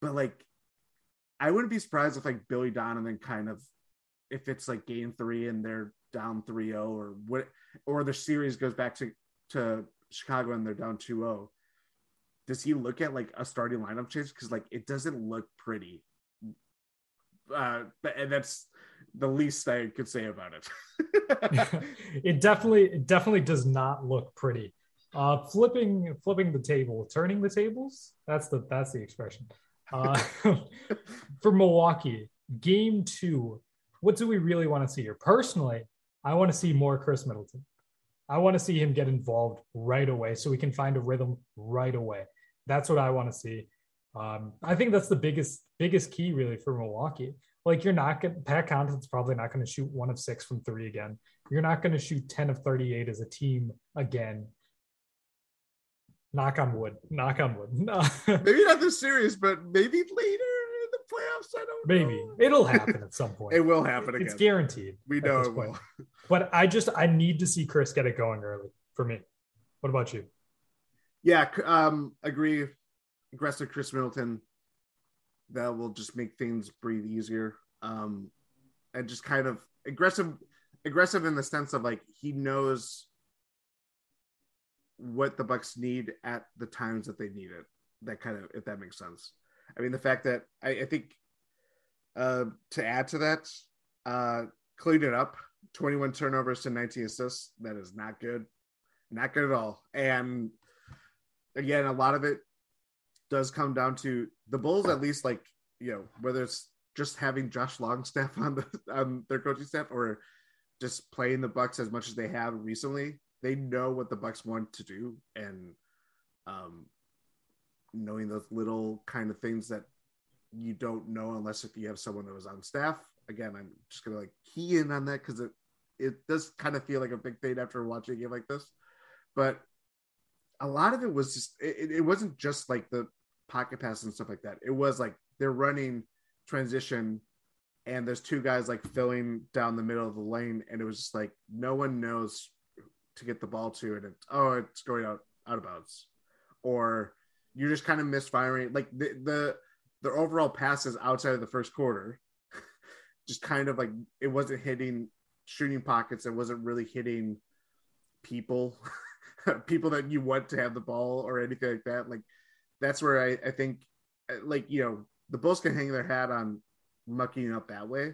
but like, I wouldn't be surprised if like Billy Donovan kind of, if it's like game three and they're down 3-0 or what, or the series goes back to to Chicago and they're down 2-0 does he look at like a starting lineup change? Because like it doesn't look pretty. Uh and that's the least i could say about it. [laughs] It definitely it definitely does not look pretty. Uh flipping flipping the table turning the tables? That's the that's the expression. Uh [laughs] for milwaukee game two what do we really want to see here personally i want to see more khris middleton i want to see him get involved right away so we can find a rhythm right away that's what i want to see um, I think that's the biggest biggest key really for Milwaukee. Like you're not going Pat Connaughton's probably not going to shoot one of six from three again. You're not going to shoot 10 of 38 as a team again. Knock on wood. Knock on wood. [laughs] maybe not this series, but maybe later playoffs. I don't maybe know. it'll [laughs] happen at some point. it will happen again. It's guaranteed. we know it will. [laughs] But I just I need to see Khris get it going early for me. What about you? Yeah, um, agree. Aggressive Khris Middleton. That will just make things breathe easier. Um, and just kind of aggressive, aggressive in the sense of like he knows what the Bucks need at the times that they need it. That kind of, if that makes sense. I mean, the fact that I, I think uh, to add to that, uh, cleaned it up. 21 turnovers to 19 assists. That is not good. Not good at all. And again, a lot of it does come down to the Bulls, at least like, you know, whether it's just having Josh Longstaff [laughs] on the on their coaching staff or just playing the Bucks as much as they have recently, they know what the Bucks want to do. And um knowing those little kind of things that you don't know unless if you have someone that was on staff. Again, I'm just gonna like key in on that because it it does kind of feel like a big thing after watching a game like this. But a lot of it was just it, it wasn't just like the pocket pass and stuff like that. It was like they're running transition and there's two guys like filling down the middle of the lane and it was just like no one knows to get the ball to and it's oh it's going out out of bounds or you're just kind of misfiring like the the the overall passes outside of the first quarter [laughs] just kind of like it wasn't hitting shooting pockets it wasn't really hitting people [laughs] people that you want to have the ball or anything like that like that's where i, I think uh, like you know the bulls can hang their hat on mucking up that way.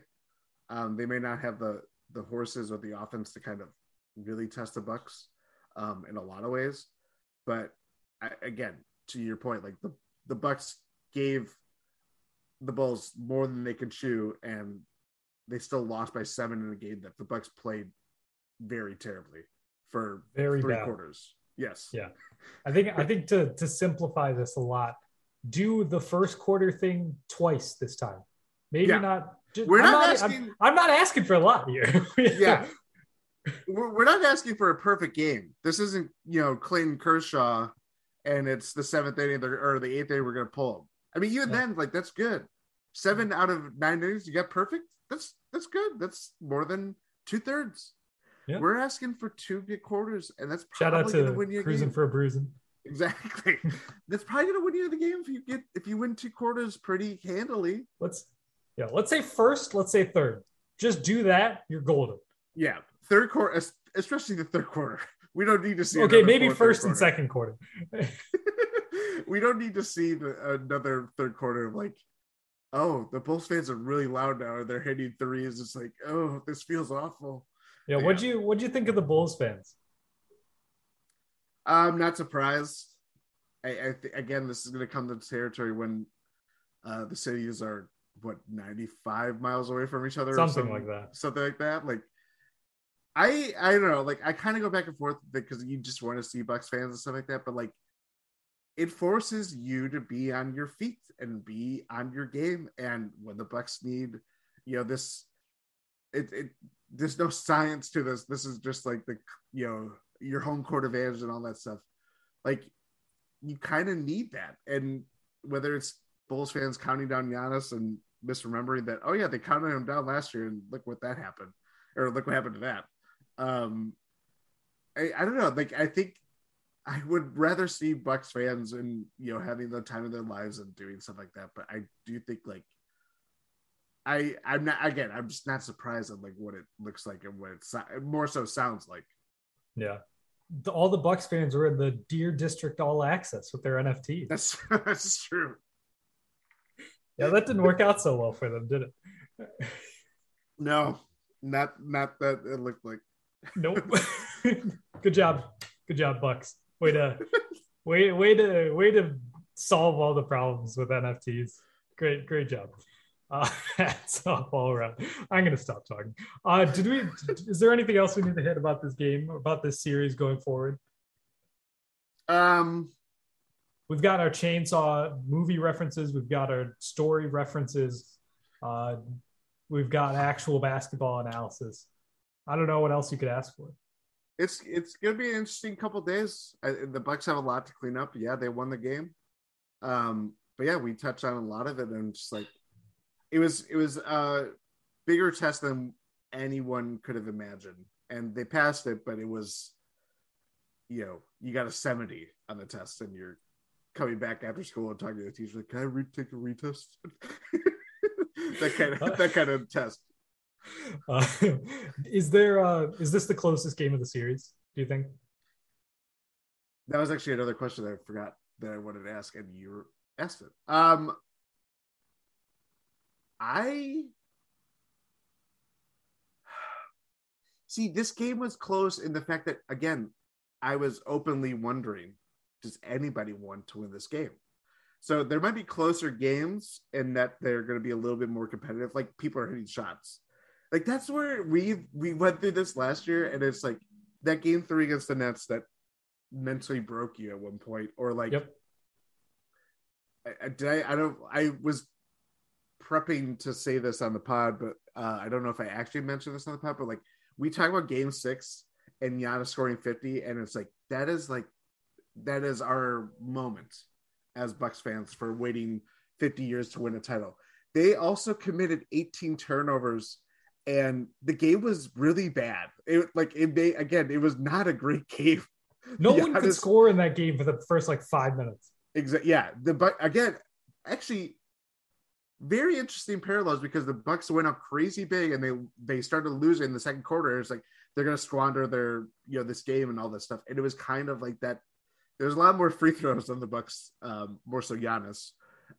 Um, they may not have the the horses or the offense to kind of really test the bucks um, in a lot of ways but I, again to your point like the the bucks gave the bulls more than they could chew and they still lost by seven in a game that the bucks played very terribly for Very three bad. quarters yes Yeah. I think I think to to simplify this a lot, do the first quarter thing twice this time. Maybe Yeah. not. ju- We're I'm not I'm- asking- I'm, not asking for a lot here. [laughs] yeah we're, we're not asking for a perfect game this isn't you know clayton kershaw and it's the seventh inning or the eighth inning we're gonna pull him i mean even Yeah. then like that's good seven out of nine innings you got perfect that's that's good that's more than two-thirds Yeah. we're asking for two good quarters and that's Shout probably out gonna to win you cruising game for a bruising. exactly [laughs] that's probably gonna win you the game if you get if you win two quarters pretty handily Let's yeah, let's say first, let's say third. Just do that, you're golden. yeah third quarter especially the third quarter we don't need to see Okay, maybe first and second quarter. [laughs] [laughs] we don't need to see the, another third quarter of like, oh, the Bulls fans are really loud now they're hitting threes. It's like, oh, this feels awful. Yeah, what do you what do you think of the Bulls fans? I'm not surprised. I, I th- again, this is going to come to territory when uh, the cities are what 95 miles away from each other, or Something like that. something like that. Like, I I don't know. Like, I kind of go back and forth because you just want to see Bucks fans and stuff like that, but like, it forces you to be on your feet and be on your game. And when the Bucks need, you know, this, it it there's no science to this. This is just like the you know your home court advantage and all that stuff. Like, you kind of need that, and whether it's Bulls fans counting down Giannis and misremembering that, oh yeah, they counted him down last year, and look what that happened, or look what happened to that. Um, I, I don't know. Like I think I would rather see Bucks fans and you know having the time of their lives and doing stuff like that. But I do think like I I'm not again. I'm just not surprised at like what it looks like and what it so- more so sounds like. Yeah. The- all the Bucks fans were in the Deer District All Access with their NFT. [laughs] That's that's true. Yeah, that didn't work out so well for them, did it? [laughs] No, not not that it looked like. Nope. [laughs] Good job. Good job, Bucks. Way to way way to way to solve all the problems with NFTs. Great, great job. Uh, [laughs] hats off all around. I'm gonna stop talking. Uh, did we? Is there anything else we need to hit about this game about this series going forward? Um, We've got our chainsaw movie references. We've got our story references. Uh, we've got actual basketball analysis. I don't know what else you could ask for. it's it's gonna be an interesting couple days. I, the Bucks have a lot to clean up. Yeah, they won the game. Um, but yeah, we touched on a lot of it, and just like it was, it was a bigger test than anyone could have imagined, and they passed it. But it was, you know, you got a seventy on the test, and you're coming back after school and talking to the teacher like, "Can I re- take a retest?" [laughs] that kind of [laughs] that kind of test. Uh, [laughs] is there? Uh, is this the closest game of the series? Do you think? That was actually another question that I forgot that I wanted to ask, and you asked it. Um, I [sighs] see this game was close in the fact that again, I was openly wondering, does anybody want to win this game? So there might be closer games and that they're going to be a little bit more competitive. Like people are hitting shots. Like that's where we we went through this last year, and it's like that game three against the Nets that mentally broke you at one point, or like Yep. I, I, did I, I don't I was prepping to say this on the pod, but uh, I don't know if I actually mentioned this on the pod, but like we talk about game six and Giannis scoring 50, and it's like that is like that is our moment as Bucks fans for waiting 50 years to win a title. They also committed 18 turnovers and the game was really bad. It like it made again, it was not a great game. No [laughs] one could score in that game for the first like five minutes. Exactly. Yeah. The but again, actually, very interesting parallels because the Bucks went up crazy big and they they started losing in the second quarter. It's like they're gonna squander their you know this game and all this stuff. And it was kind of like that. There's a lot more free throws than the Bucks, um, more so Giannis.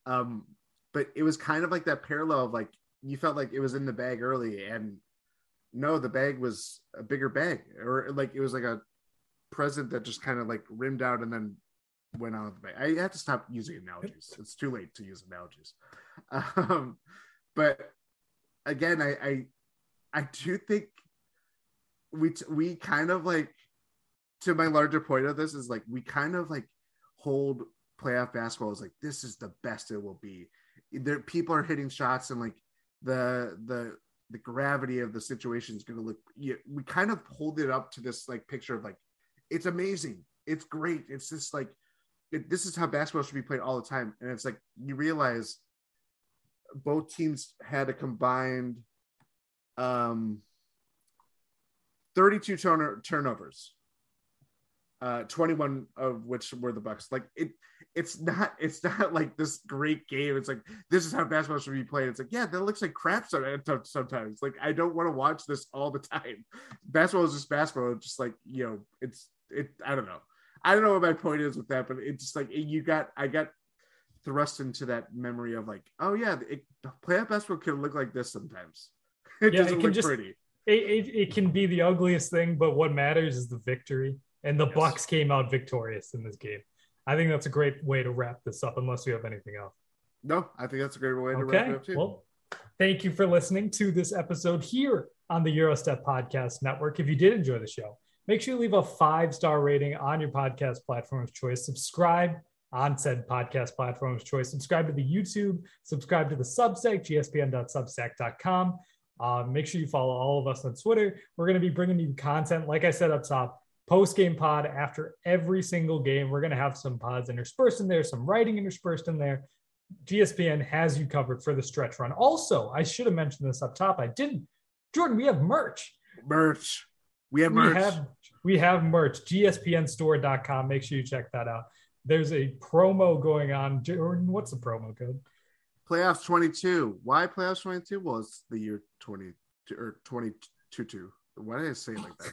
Um, but it was kind of like that parallel of like you felt like it was in the bag early and no, the bag was a bigger bag, or like it was like a present that just kind of like rimmed out and then went out of the bag. I had to stop using analogies. [laughs] It's too late to use analogies. Um, but again, I, I I do think we t- we kind of like to my larger point of this is like we kind of like hold playoff basketball as like this is the best it will be. There people are hitting shots and like the the the gravity of the situation is going to look yeah, we kind of hold it up to this like picture of like it's amazing. It's great. It's just like it, this is how basketball should be played all the time. And it's like you realize both teams had a combined um 32 turn- turnovers uh 21 of which were the bucks. Like it it's not it's not [laughs] like this great game. It's like this is how basketball should be played. It's like yeah that looks like crap sometimes. Like i don't want to watch this all the time. Basketball is just basketball. It's just like you know it's it i don't know. I don't know what my point is with that but it's just like you got i got thrust into that memory of like oh yeah it, playoff basketball can look like this sometimes. [laughs] It Yeah, it doesn't can look just- pretty. It, it, it can be the ugliest thing, but what matters is the victory. And the Yes. Bucks came out victorious in this game. I think that's a great way to wrap this up, unless you have anything else. no i think that's a great way to wrap it up too Well, Thank you for listening to this episode here on the Eurostep Podcast Network. If you did enjoy the show, make sure you leave a five star rating on your podcast platform of choice. Subscribe on said podcast platform of choice. Subscribe to the YouTube, subscribe to the Substack, gspn.substack.com. Uh, make sure you follow all of us on Twitter. We're going to be bringing you content, like I said up top, post game pod after every single game. We're going to have some pods interspersed in there, some writing interspersed in there. GSPN has you covered for the stretch run. Also, I should have mentioned this up top. I didn't. Jordan, we have merch. Merch. We have merch. We have, we have merch. GSPNstore.com. Make sure you check that out. There's a promo going on. Jordan, what's the promo code? Playoffs 22. Why playoffs 22? Well, it's the year 20 or 22. Why did I say it like that?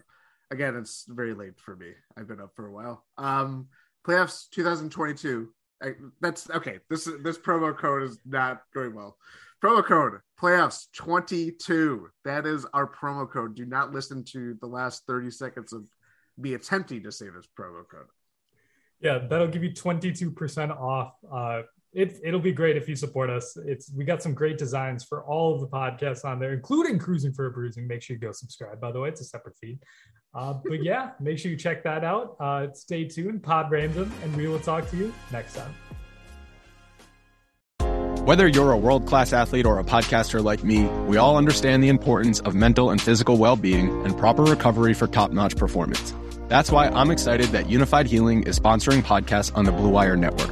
Again, it's very late for me. I've been up for a while. Um, playoffs 2022. I, that's okay. This this promo code is not going well. Promo code playoffs 22. That is our promo code. Do not listen to the last 30 seconds of me attempting to say this promo code. Yeah, that'll give you 22% off. Uh, it, it'll be great if you support us. It's we got some great designs for all of the podcasts on there, including Cruising for a Bruising. Make sure you go subscribe. By the way, it's a separate feed. Uh, but yeah, [laughs] make sure you check that out. Uh, stay tuned. Pod Random, and we will talk to you next time. Whether you're a world class athlete or a podcaster like me, we all understand the importance of mental and physical well being and proper recovery for top notch performance. That's why I'm excited that Unifyd Healing is sponsoring podcasts on the Blue Wire Network.